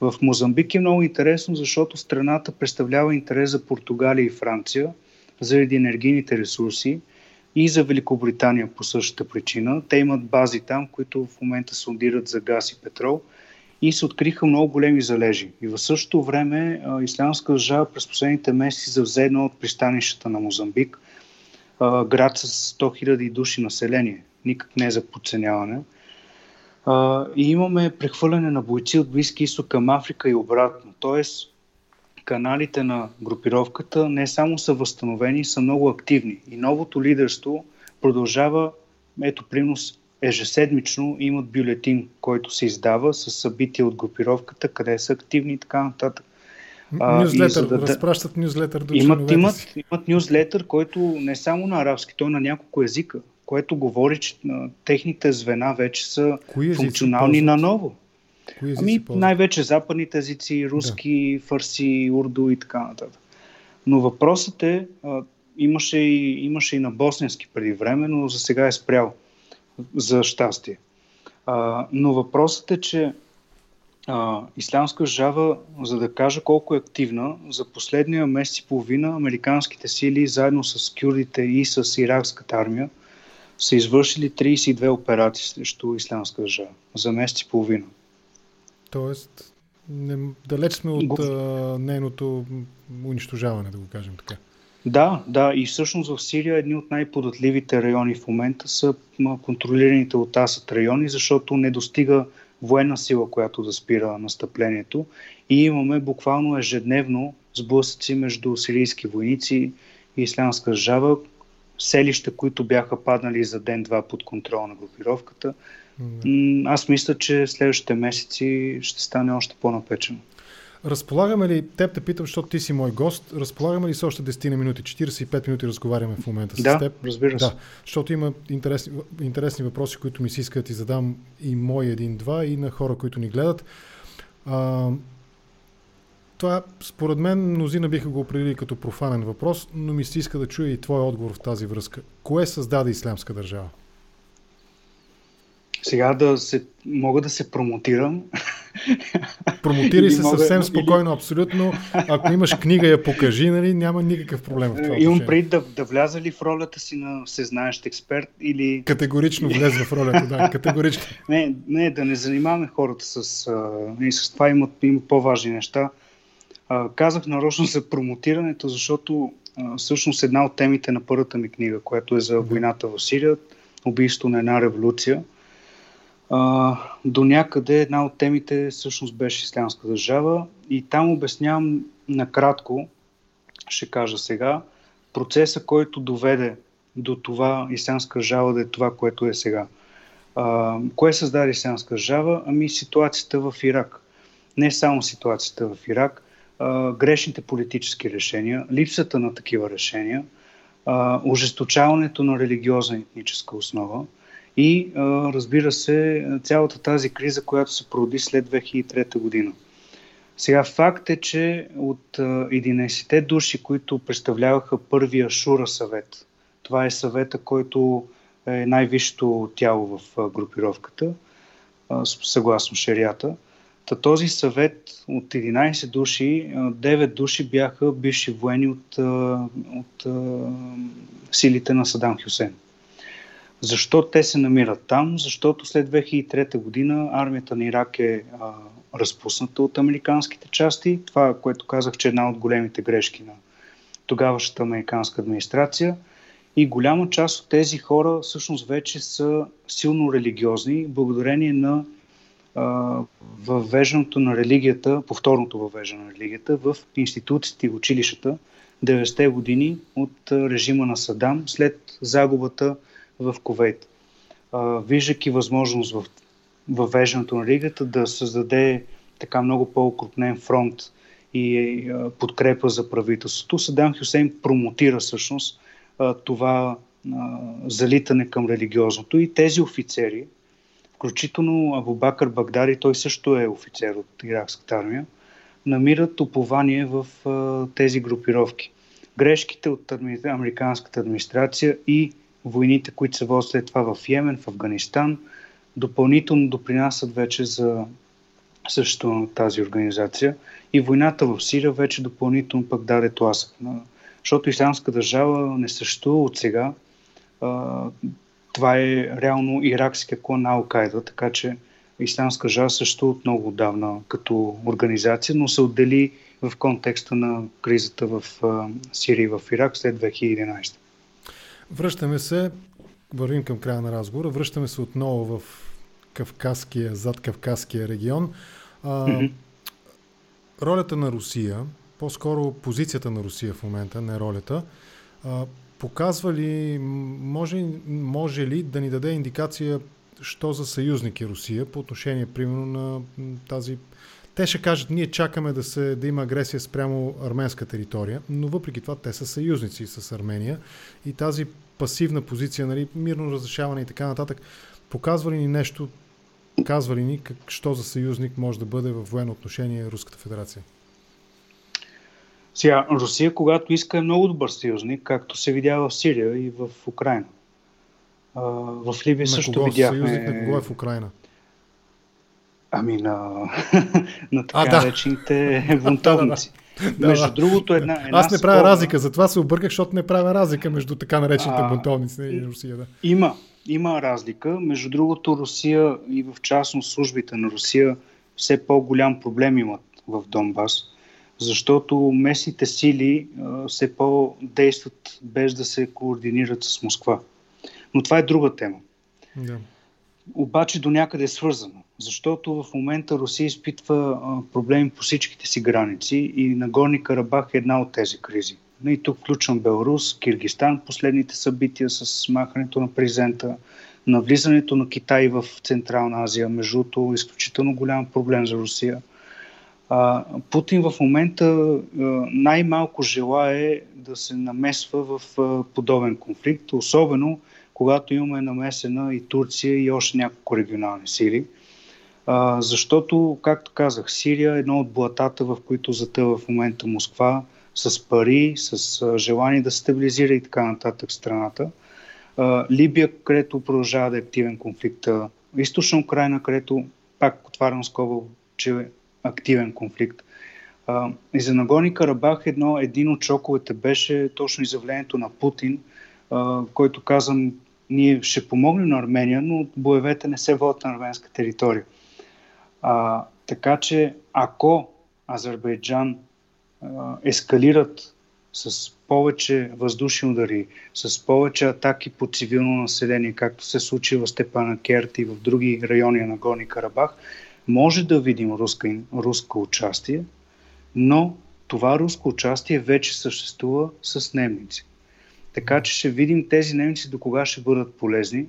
В Мозамбик е много интересно, защото страната представлява интерес за Португалия и Франция заради енергийните ресурси и за Великобритания по същата причина. Те имат бази там, които в момента сондират за газ и петрол – и се откриха много големи залежи. И в същото време Ислямска държава през последните месеци завзе едно от пристанищата на Мозамбик, град с 100 000 души население, никак не е за подценяване. И имаме прехвърляне на бойци от Близки изток към Африка и обратно. Тоест, каналите на групировката не само са възстановени, са много активни. И новото лидерство продължава, ето принос ежеседмично имат бюлетин, който се издава с събития от групировката, къде са активни и така нататък. Нюзлетър, да, разпращат нюзлетър до имат, имат, си. имат нюзлетър, който не само на арабски, той е на няколко езика, което говори, че техните звена вече са Кои функционални наново. Ами най-вече западните езици, руски, да. фарси, урду и така нататък. Но въпросът е, а, имаше, и, имаше и на босненски преди време, но за сега е спрял за щастие. А, но въпросът е, че а, Ислямска държава, за да кажа колко е активна, за последния месец и половина американските сили, заедно с кюрдите и с иракската армия, са извършили 32 операции срещу Ислямска държава за месец и половина. Тоест, не, далеч сме от а, нейното унищожаване, да го кажем така. Да, да, и всъщност в Сирия едни от най-податливите райони в момента са контролираните от Асад райони, защото не достига военна сила, която да спира настъплението. И имаме буквално ежедневно сблъсъци между сирийски войници и ислямска държава, селища, които бяха паднали за ден-два под контрол на групировката. Аз мисля, че следващите месеци ще стане още по-напечено. Разполагаме ли, теб те питам, защото ти си мой гост, разполагаме ли с още 10 минути, 45 минути разговаряме в момента да, с теб? разбира се. Да, защото има интересни, интересни въпроси, които ми се искат да ти задам и мой един-два и на хора, които ни гледат. А, това, според мен, мнозина биха го определили като профанен въпрос, но ми се иска да чуя и твой отговор в тази връзка. Кое създаде Ислямска държава? Сега да се, мога да се промотирам Промотирай се мога, съвсем спокойно, или... абсолютно. Ако имаш книга, я покажи, нали, няма никакъв проблем в това. Имам преди да, да вляза ли в ролята си на всезнаещ експерт или... Категорично влез в ролята, да, [laughs] категорично. не, не, да не занимаваме хората с... А, и с това имат, има по-важни неща. А, казах нарочно за промотирането, защото а, всъщност една от темите на първата ми книга, която е за войната в Сирия, убийство на една революция, а, до някъде една от темите всъщност беше Ислямска държава и там обяснявам накратко, ще кажа сега, процеса, който доведе до това Ислямска държава да е това, което е сега. А, кое създаде Ислямска държава? Ами ситуацията в Ирак. Не само ситуацията в Ирак, а, грешните политически решения, липсата на такива решения, а, ожесточаването на религиозна етническа основа и разбира се цялата тази криза, която се породи след 2003 година. Сега факт е, че от 11-те души, които представляваха първия Шура съвет, това е съвета, който е най-висшето тяло в групировката, съгласно шарията. Та този съвет от 11 души, 9 души бяха бивши воени от, от силите на Садам Хюсен. Защо те се намират там? Защото след 2003 година армията на Ирак е а, разпусната от американските части. Това, което казах, че е една от големите грешки на тогавашната американска администрация. И голяма част от тези хора всъщност вече са силно религиозни, благодарение на въвеждането на религията, повторното въвеждане на религията в институциите и училищата 90-те години от режима на Садам след загубата в Ковейт. Виждайки възможност в въвеждането на религията да създаде така много по-окрупнен фронт и подкрепа за правителството, Садам Хюсейн промотира всъщност това залитане към религиозното и тези офицери, включително Абубакър Багдари, той също е офицер от иракската армия, намират упование в тези групировки. Грешките от американската администрация и войните, които се водят след това в Йемен, в Афганистан, допълнително допринасят вече за същото на тази организация. И войната в Сирия вече допълнително пък даде тласък. Защото Исламска държава не съществува от сега това е реално иракския клон на Алкайда, така че Исламска жа също от много отдавна като организация, но се отдели в контекста на кризата в Сирия и в Ирак след 2011. Връщаме се, вървим към края на разговора, връщаме се отново в Кавказския, зад Кавказския регион. А, mm-hmm. Ролята на Русия, по-скоро позицията на Русия в момента, не ролята, а, показва ли, може, може ли да ни даде индикация, що за съюзник е Русия по отношение, примерно, на тази те ще кажат, ние чакаме да, се, да има агресия спрямо арменска територия, но въпреки това те са съюзници с Армения и тази пасивна позиция, нали, мирно разрешаване и така нататък, показва ли ни нещо, казва ли ни как, що за съюзник може да бъде в военно отношение Руската федерация? Сега, Русия, когато иска, е много добър съюзник, както се видя в Сирия и в Украина. А, в Либия на също кого видяхме... Съюзник на кого е в Украина? Ами на, [laughs] на така а, да. речените [laughs] бунтовници. Да, между да, другото, една, една Аз не правя скоба... разлика, затова се обърках, защото не правя разлика между така наречените а, бунтовници и Русия. Да. Има, има разлика. Между другото, Русия и в частност службите на Русия все по-голям проблем имат в Донбас защото местните сили а, все по-действат без да се координират с Москва. Но това е друга тема. Да. Обаче до някъде е свързано, защото в момента Русия изпитва проблеми по всичките си граници и Нагорни Карабах е една от тези кризи. И тук включвам Беларус, Киргистан, последните събития с махането на президента, навлизането на Китай в Централна Азия, между другото изключително голям проблем за Русия – Путин в момента най-малко желае да се намесва в подобен конфликт, особено когато имаме намесена и Турция и още няколко регионални сили. А, защото, както казах, Сирия е едно от блатата, в които затъва в момента Москва, с пари, с желание да стабилизира и така нататък страната. А, Либия, където продължава да е активен конфликт. Източна Украина, където, пак отварям скоба, че е активен конфликт. А, и за Нагони Карабах едно, един от шоковете беше точно изявлението на Путин, а, който каза, ние ще помогнем на Армения, но боевете не се водят на арменска територия. А, така че ако Азербайджан а, ескалират с повече въздушни удари, с повече атаки по цивилно население, както се случи в Степана Керт и в други райони на Горни Карабах, може да видим руска, руско участие, но това руско участие вече съществува с немници. Така че ще видим тези немци до кога ще бъдат полезни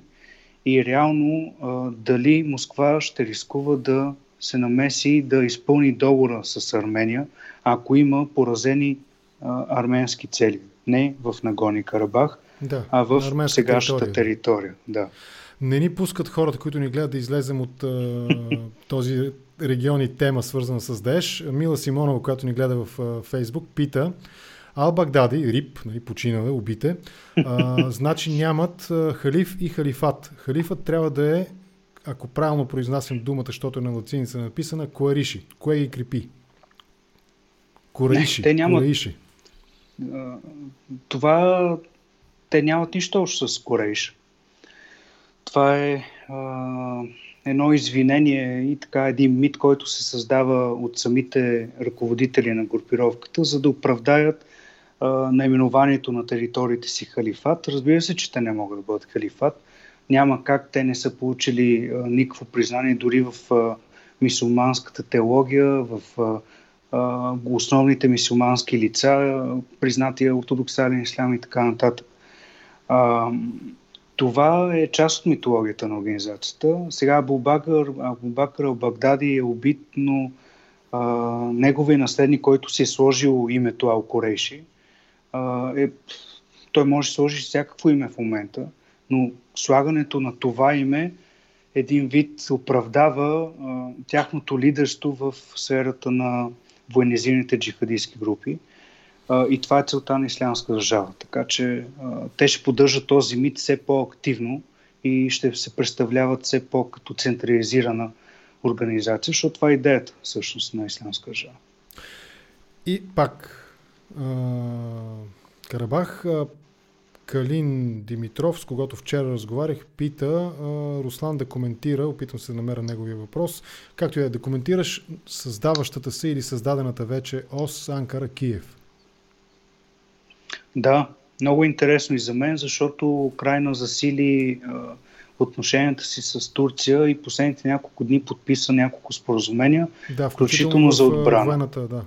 и реално а, дали Москва ще рискува да се намеси да изпълни договора с Армения, ако има поразени а, арменски цели. Не в Нагони Карабах, да, а в сегашната територия. територия. Да. Не ни пускат хората, които ни гледат да излезем от а, [laughs] този регион и тема, свързана с Деш. Мила Симонова, която ни гледа в а, Фейсбук, пита Ал-Багдади, Рип, нали, починале, убите, а, [laughs] значи нямат а, халиф и халифат. Халифът трябва да е, ако правилно произнасям думата, защото е на латиница написана, Куариши. Кое ги крепи? Не, те нямат... Кураиши. Това те нямат нищо общо с Кураиш. Това е а, едно извинение и така един мит, който се създава от самите ръководители на групировката, за да оправдаят наименованието на териториите си халифат. Разбира се, че те не могат да бъдат халифат. Няма как те не са получили а, никакво признание дори в а, мисулманската теология, в а, основните мисюмански лица, признатия ортодоксален ислям и така нататък. Това е част от митологията на организацията. Сега Абубакър, Абубакър Ал-Багдади е убит, но а, неговият наследник, който си е сложил името Ал-Корейши, а, е, той може да сложи всякакво име в момента, но слагането на това име един вид оправдава а, тяхното лидерство в сферата на военизираните джихадистски групи. И това е целта на Ислямска държава. Така че те ще поддържат този мит все по-активно и ще се представляват все по-като централизирана организация, защото това е идеята всъщност на Ислямска държава. И пак Карабах Калин Димитров, с когото вчера разговарях, пита Руслан да коментира, опитвам се да намеря неговия въпрос, както и да коментираш създаващата се или създадената вече ОС Анкара Киев. Да, много интересно и за мен, защото Украина засили а, отношенията си с Турция и последните няколко дни подписа няколко споразумения, да, включително, включително за отбрана. Военната, да.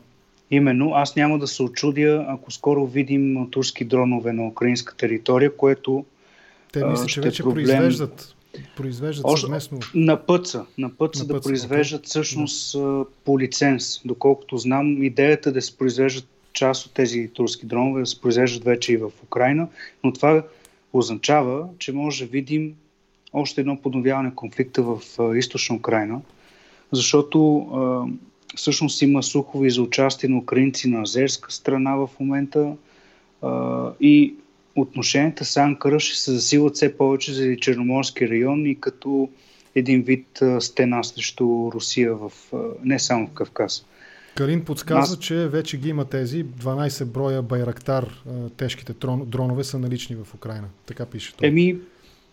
Именно, аз няма да се очудя, ако скоро видим турски дронове на украинска територия, което Те мисля, че вече проблем... произвеждат, произвеждат Още, съвместно. На път са, на път са да произвеждат okay. всъщност да. по лиценз. Доколкото знам, идеята да се произвеждат част от тези турски дронове, да се произвеждат вече и в Украина, но това означава, че може да видим още едно подновяване на конфликта в източна Украина, защото Всъщност има слухове за участие на украинци на азерска страна в момента а, и отношенията с Анкара ще се засилват все повече заради Черноморски район и като един вид а, стена срещу Русия в, а, не само в Кавказ. Калин подсказва, Аз... че вече ги има тези 12 броя Байрактар, тежките дронове са налични в Украина. Така пише това. Еми,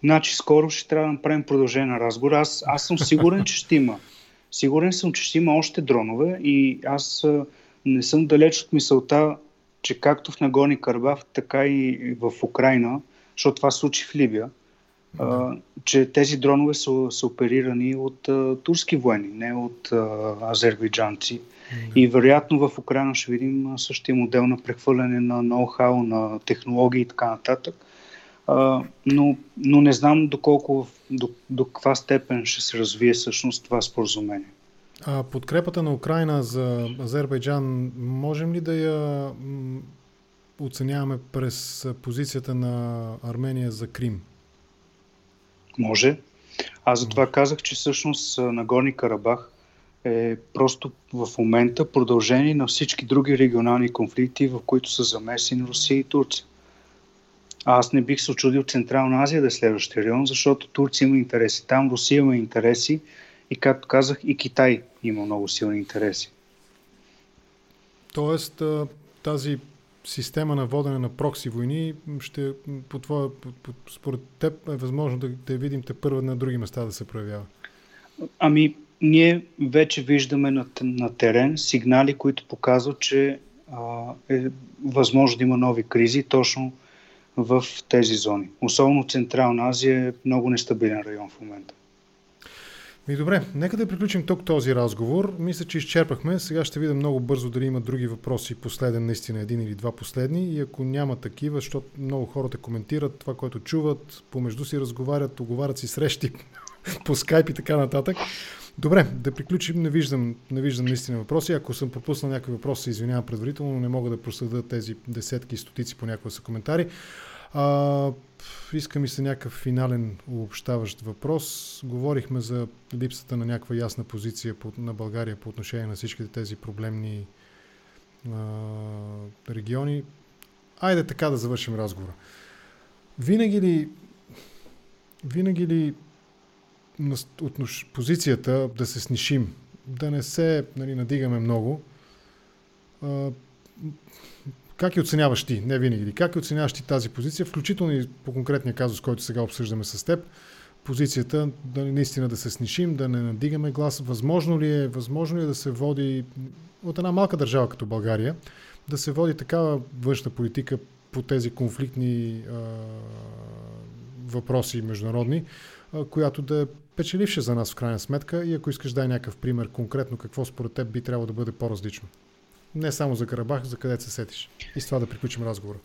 значи скоро ще трябва да направим продължение на разговор. Аз, аз съм сигурен, че ще има. Сигурен съм, че ще има още дронове и аз не съм далеч от мисълта, че както в Нагони Карабах, така и в Украина, защото това случи в Либия, да. а, че тези дронове са, са оперирани от а, турски военни, не от а, азербайджанци. Да. И вероятно в Украина ще видим същия модел на прехвърляне на ноу-хау, на технологии и така нататък но, но не знам доколко, до, до каква степен ще се развие всъщност това споразумение. А подкрепата на Украина за Азербайджан, можем ли да я оценяваме през позицията на Армения за Крим? Може. Аз затова казах, че всъщност Нагорни Карабах е просто в момента продължение на всички други регионални конфликти, в които са замесени Русия и Турция. Аз не бих се очудил Централна Азия да е следващия район, защото Турция има интереси там, Русия има интереси И както казах, и Китай има много силни интереси. Тоест, тази система на водене на прокси войни ще, по твоя, по, по, според теб е възможно да, да видим те първа на други места да се проявява? Ами, ние вече виждаме на, на терен сигнали, които показват, че а, е възможно да има нови кризи точно в тези зони. Особено Централна Азия е много нестабилен район в момента. Ми добре, нека да приключим тук този разговор. Мисля, че изчерпахме. Сега ще видя много бързо дали има други въпроси. Последен, наистина един или два последни. И ако няма такива, защото много хората коментират това, което чуват, помежду си разговарят, оговарят си срещи [laughs] по скайп и така нататък. Добре, да приключим. Не виждам, не виждам наистина въпроси. Ако съм пропуснал някакви въпроси, извинявам предварително, но не мога да проследя тези десетки стотици по някаква са коментари. А, иска ми се някакъв финален обобщаващ въпрос. Говорихме за липсата на някаква ясна позиция на България по отношение на всичките тези проблемни а, региони. Айде така да завършим разговора. Винаги ли, винаги ли отнош, позицията да се снишим, да не се нали, надигаме много, а, как я оценяваш ти? Не винаги. Как я оценяваш ти тази позиция, включително и по конкретния казус, който сега обсъждаме с теб? Позицията да наистина да се снишим, да не надигаме глас. Възможно ли е, възможно ли е да се води от една малка държава като България, да се води такава външна политика по тези конфликтни а, въпроси международни, а, която да е печеливша за нас в крайна сметка и ако искаш дай някакъв пример конкретно какво според теб би трябвало да бъде по-различно. Не само за Карабах, за къде се сетиш. И с това да приключим разговора.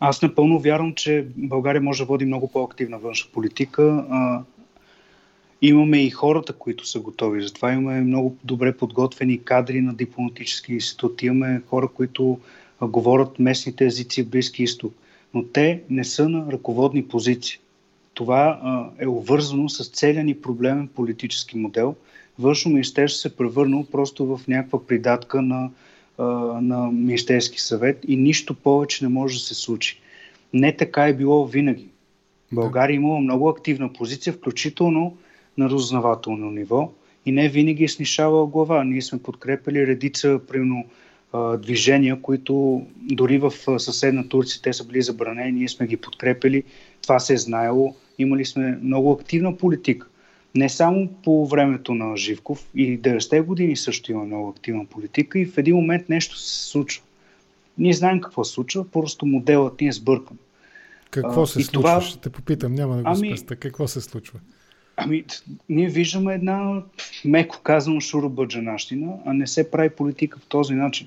Аз напълно вярвам, че България може да води много по-активна външна политика. Имаме и хората, които са готови. Затова имаме много добре подготвени кадри на дипломатически институт. Имаме хора, които говорят местните езици в Близки изток. Но те не са на ръководни позиции. Това е обвързано с целия ни проблемен политически модел – външно министерство се превърнало просто в някаква придатка на, на Министерски съвет и нищо повече не може да се случи. Не така е било винаги. България имала много активна позиция, включително на разузнавателно ниво и не винаги е снишавала глава. Ние сме подкрепили редица, примерно, движения, които дори в съседна Турция те са били забранени, ние сме ги подкрепили, това се е знаело, имали сме много активна политика не само по времето на Живков, и 90-те години също има много активна политика и в един момент нещо се случва. Ние знаем какво се случва, просто моделът ни е сбъркан. Какво се случва? Това... Ще те попитам, няма да го ами... спеста. Какво се случва? Ами, ние виждаме една, меко казано, шурубаджанащина, а не се прави политика по този начин.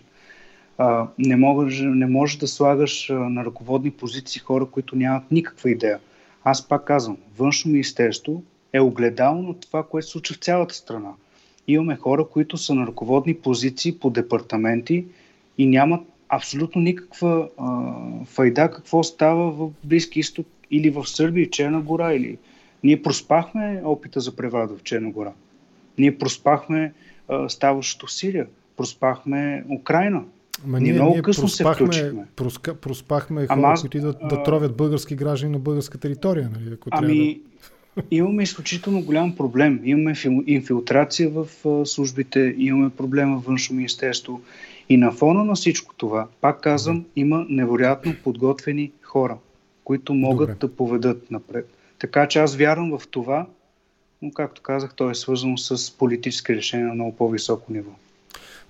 А, не, можеш, не можеш да слагаш на ръководни позиции хора, които нямат никаква идея. Аз пак казвам, външно министерство е огледало на това, което се случва в цялата страна. Имаме хора, които са на ръководни позиции по департаменти и нямат абсолютно никаква а, файда какво става в Близки изток или в Сърбия, Черна гора. Или... Ние проспахме опита за преврат в Черна гора. Ние проспахме а, ставащото в Сирия. Проспахме Украина. Ма ние, ние много късно проспахме, се включихме. Проска, проспахме хора, Ама, които идват да тровят български граждани на българска територия. Нали, ако ами, да имаме изключително голям проблем. Имаме инфилтрация в службите, имаме проблема в външно министерство. И на фона на всичко това, пак казвам, има невероятно подготвени хора, които могат Добре. да поведат напред. Така че аз вярвам в това, но както казах, то е свързано с политически решения на много по-високо ниво.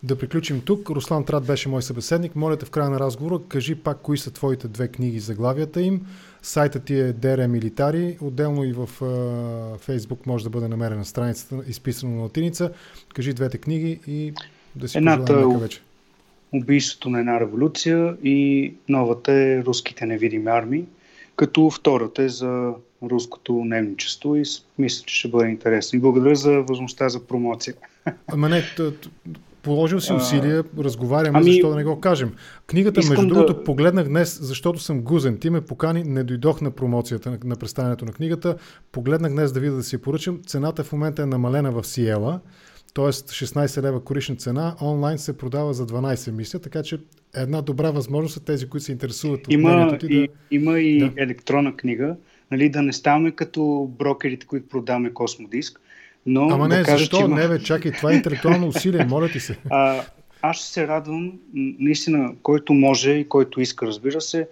Да приключим тук. Руслан Трат беше мой събеседник. Моля те в края на разговора, кажи пак кои са твоите две книги, заглавията им. Сайтът ти е DR Militari. Отделно и в Фейсбук може да бъде намерена страницата, изписана на латиница. Кажи двете книги и да си Едната пожелаем вече. Убийството на една революция и новата е Руските невидими армии, като втората е за руското немничество и мисля, че ще бъде интересно. И благодаря за възможността за промоция. Ама не, Положил си усилия, разговаряме, ами, защо да не го кажем. Книгата, между другото, да... погледнах днес, защото съм гузен. Ти ме покани, не дойдох на промоцията на, на представянето на книгата. Погледнах днес да видя да си поръчам. Цената в момента е намалена в Сиела, т.е. 16 лева корична цена. Онлайн се продава за 12, мисля, така че една добра възможност са тези, които се интересуват от има ти и, да... Има и да. електронна книга, нали, да не ставаме като брокерите, които продаваме космодиск Но Ама не, да кажа, защо? че. Не, бе, чакай, това е интелектуално усилие, моля ти се. [laughs] А, аз ще се радвам, наистина, който може и който иска, разбира се,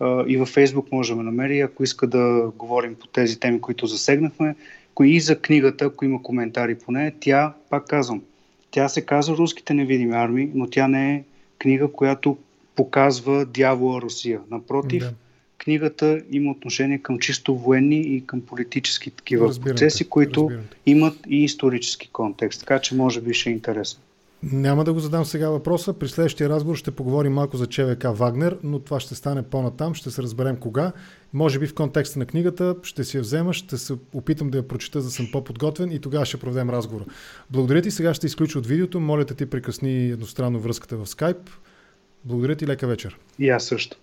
а, и във Фейсбук може да ме намери, ако иска да говорим по тези теми, които засегнахме, кои и за книгата, ако има коментари по нея, тя, пак казвам, тя се казва Руските невидими армии, но тя не е книга, която показва дявола Русия. Напротив, да. Книгата има отношение към чисто военни и към политически такива Разбирате. процеси, които Разбирате. имат и исторически контекст. Така че може би ще е интересно. Няма да го задам сега въпроса. При следващия разговор ще поговорим малко за ЧВК Вагнер, но това ще стане по-натам. Ще се разберем кога. Може би в контекста на книгата ще си я взема, ще се опитам да я прочита, за да съм по-подготвен и тогава ще проведем разговора. Благодаря ти. Сега ще изключа от видеото. Моля те ти прекъсни едностранно връзката в Skype. Благодаря ти. Лека вечер. И аз също.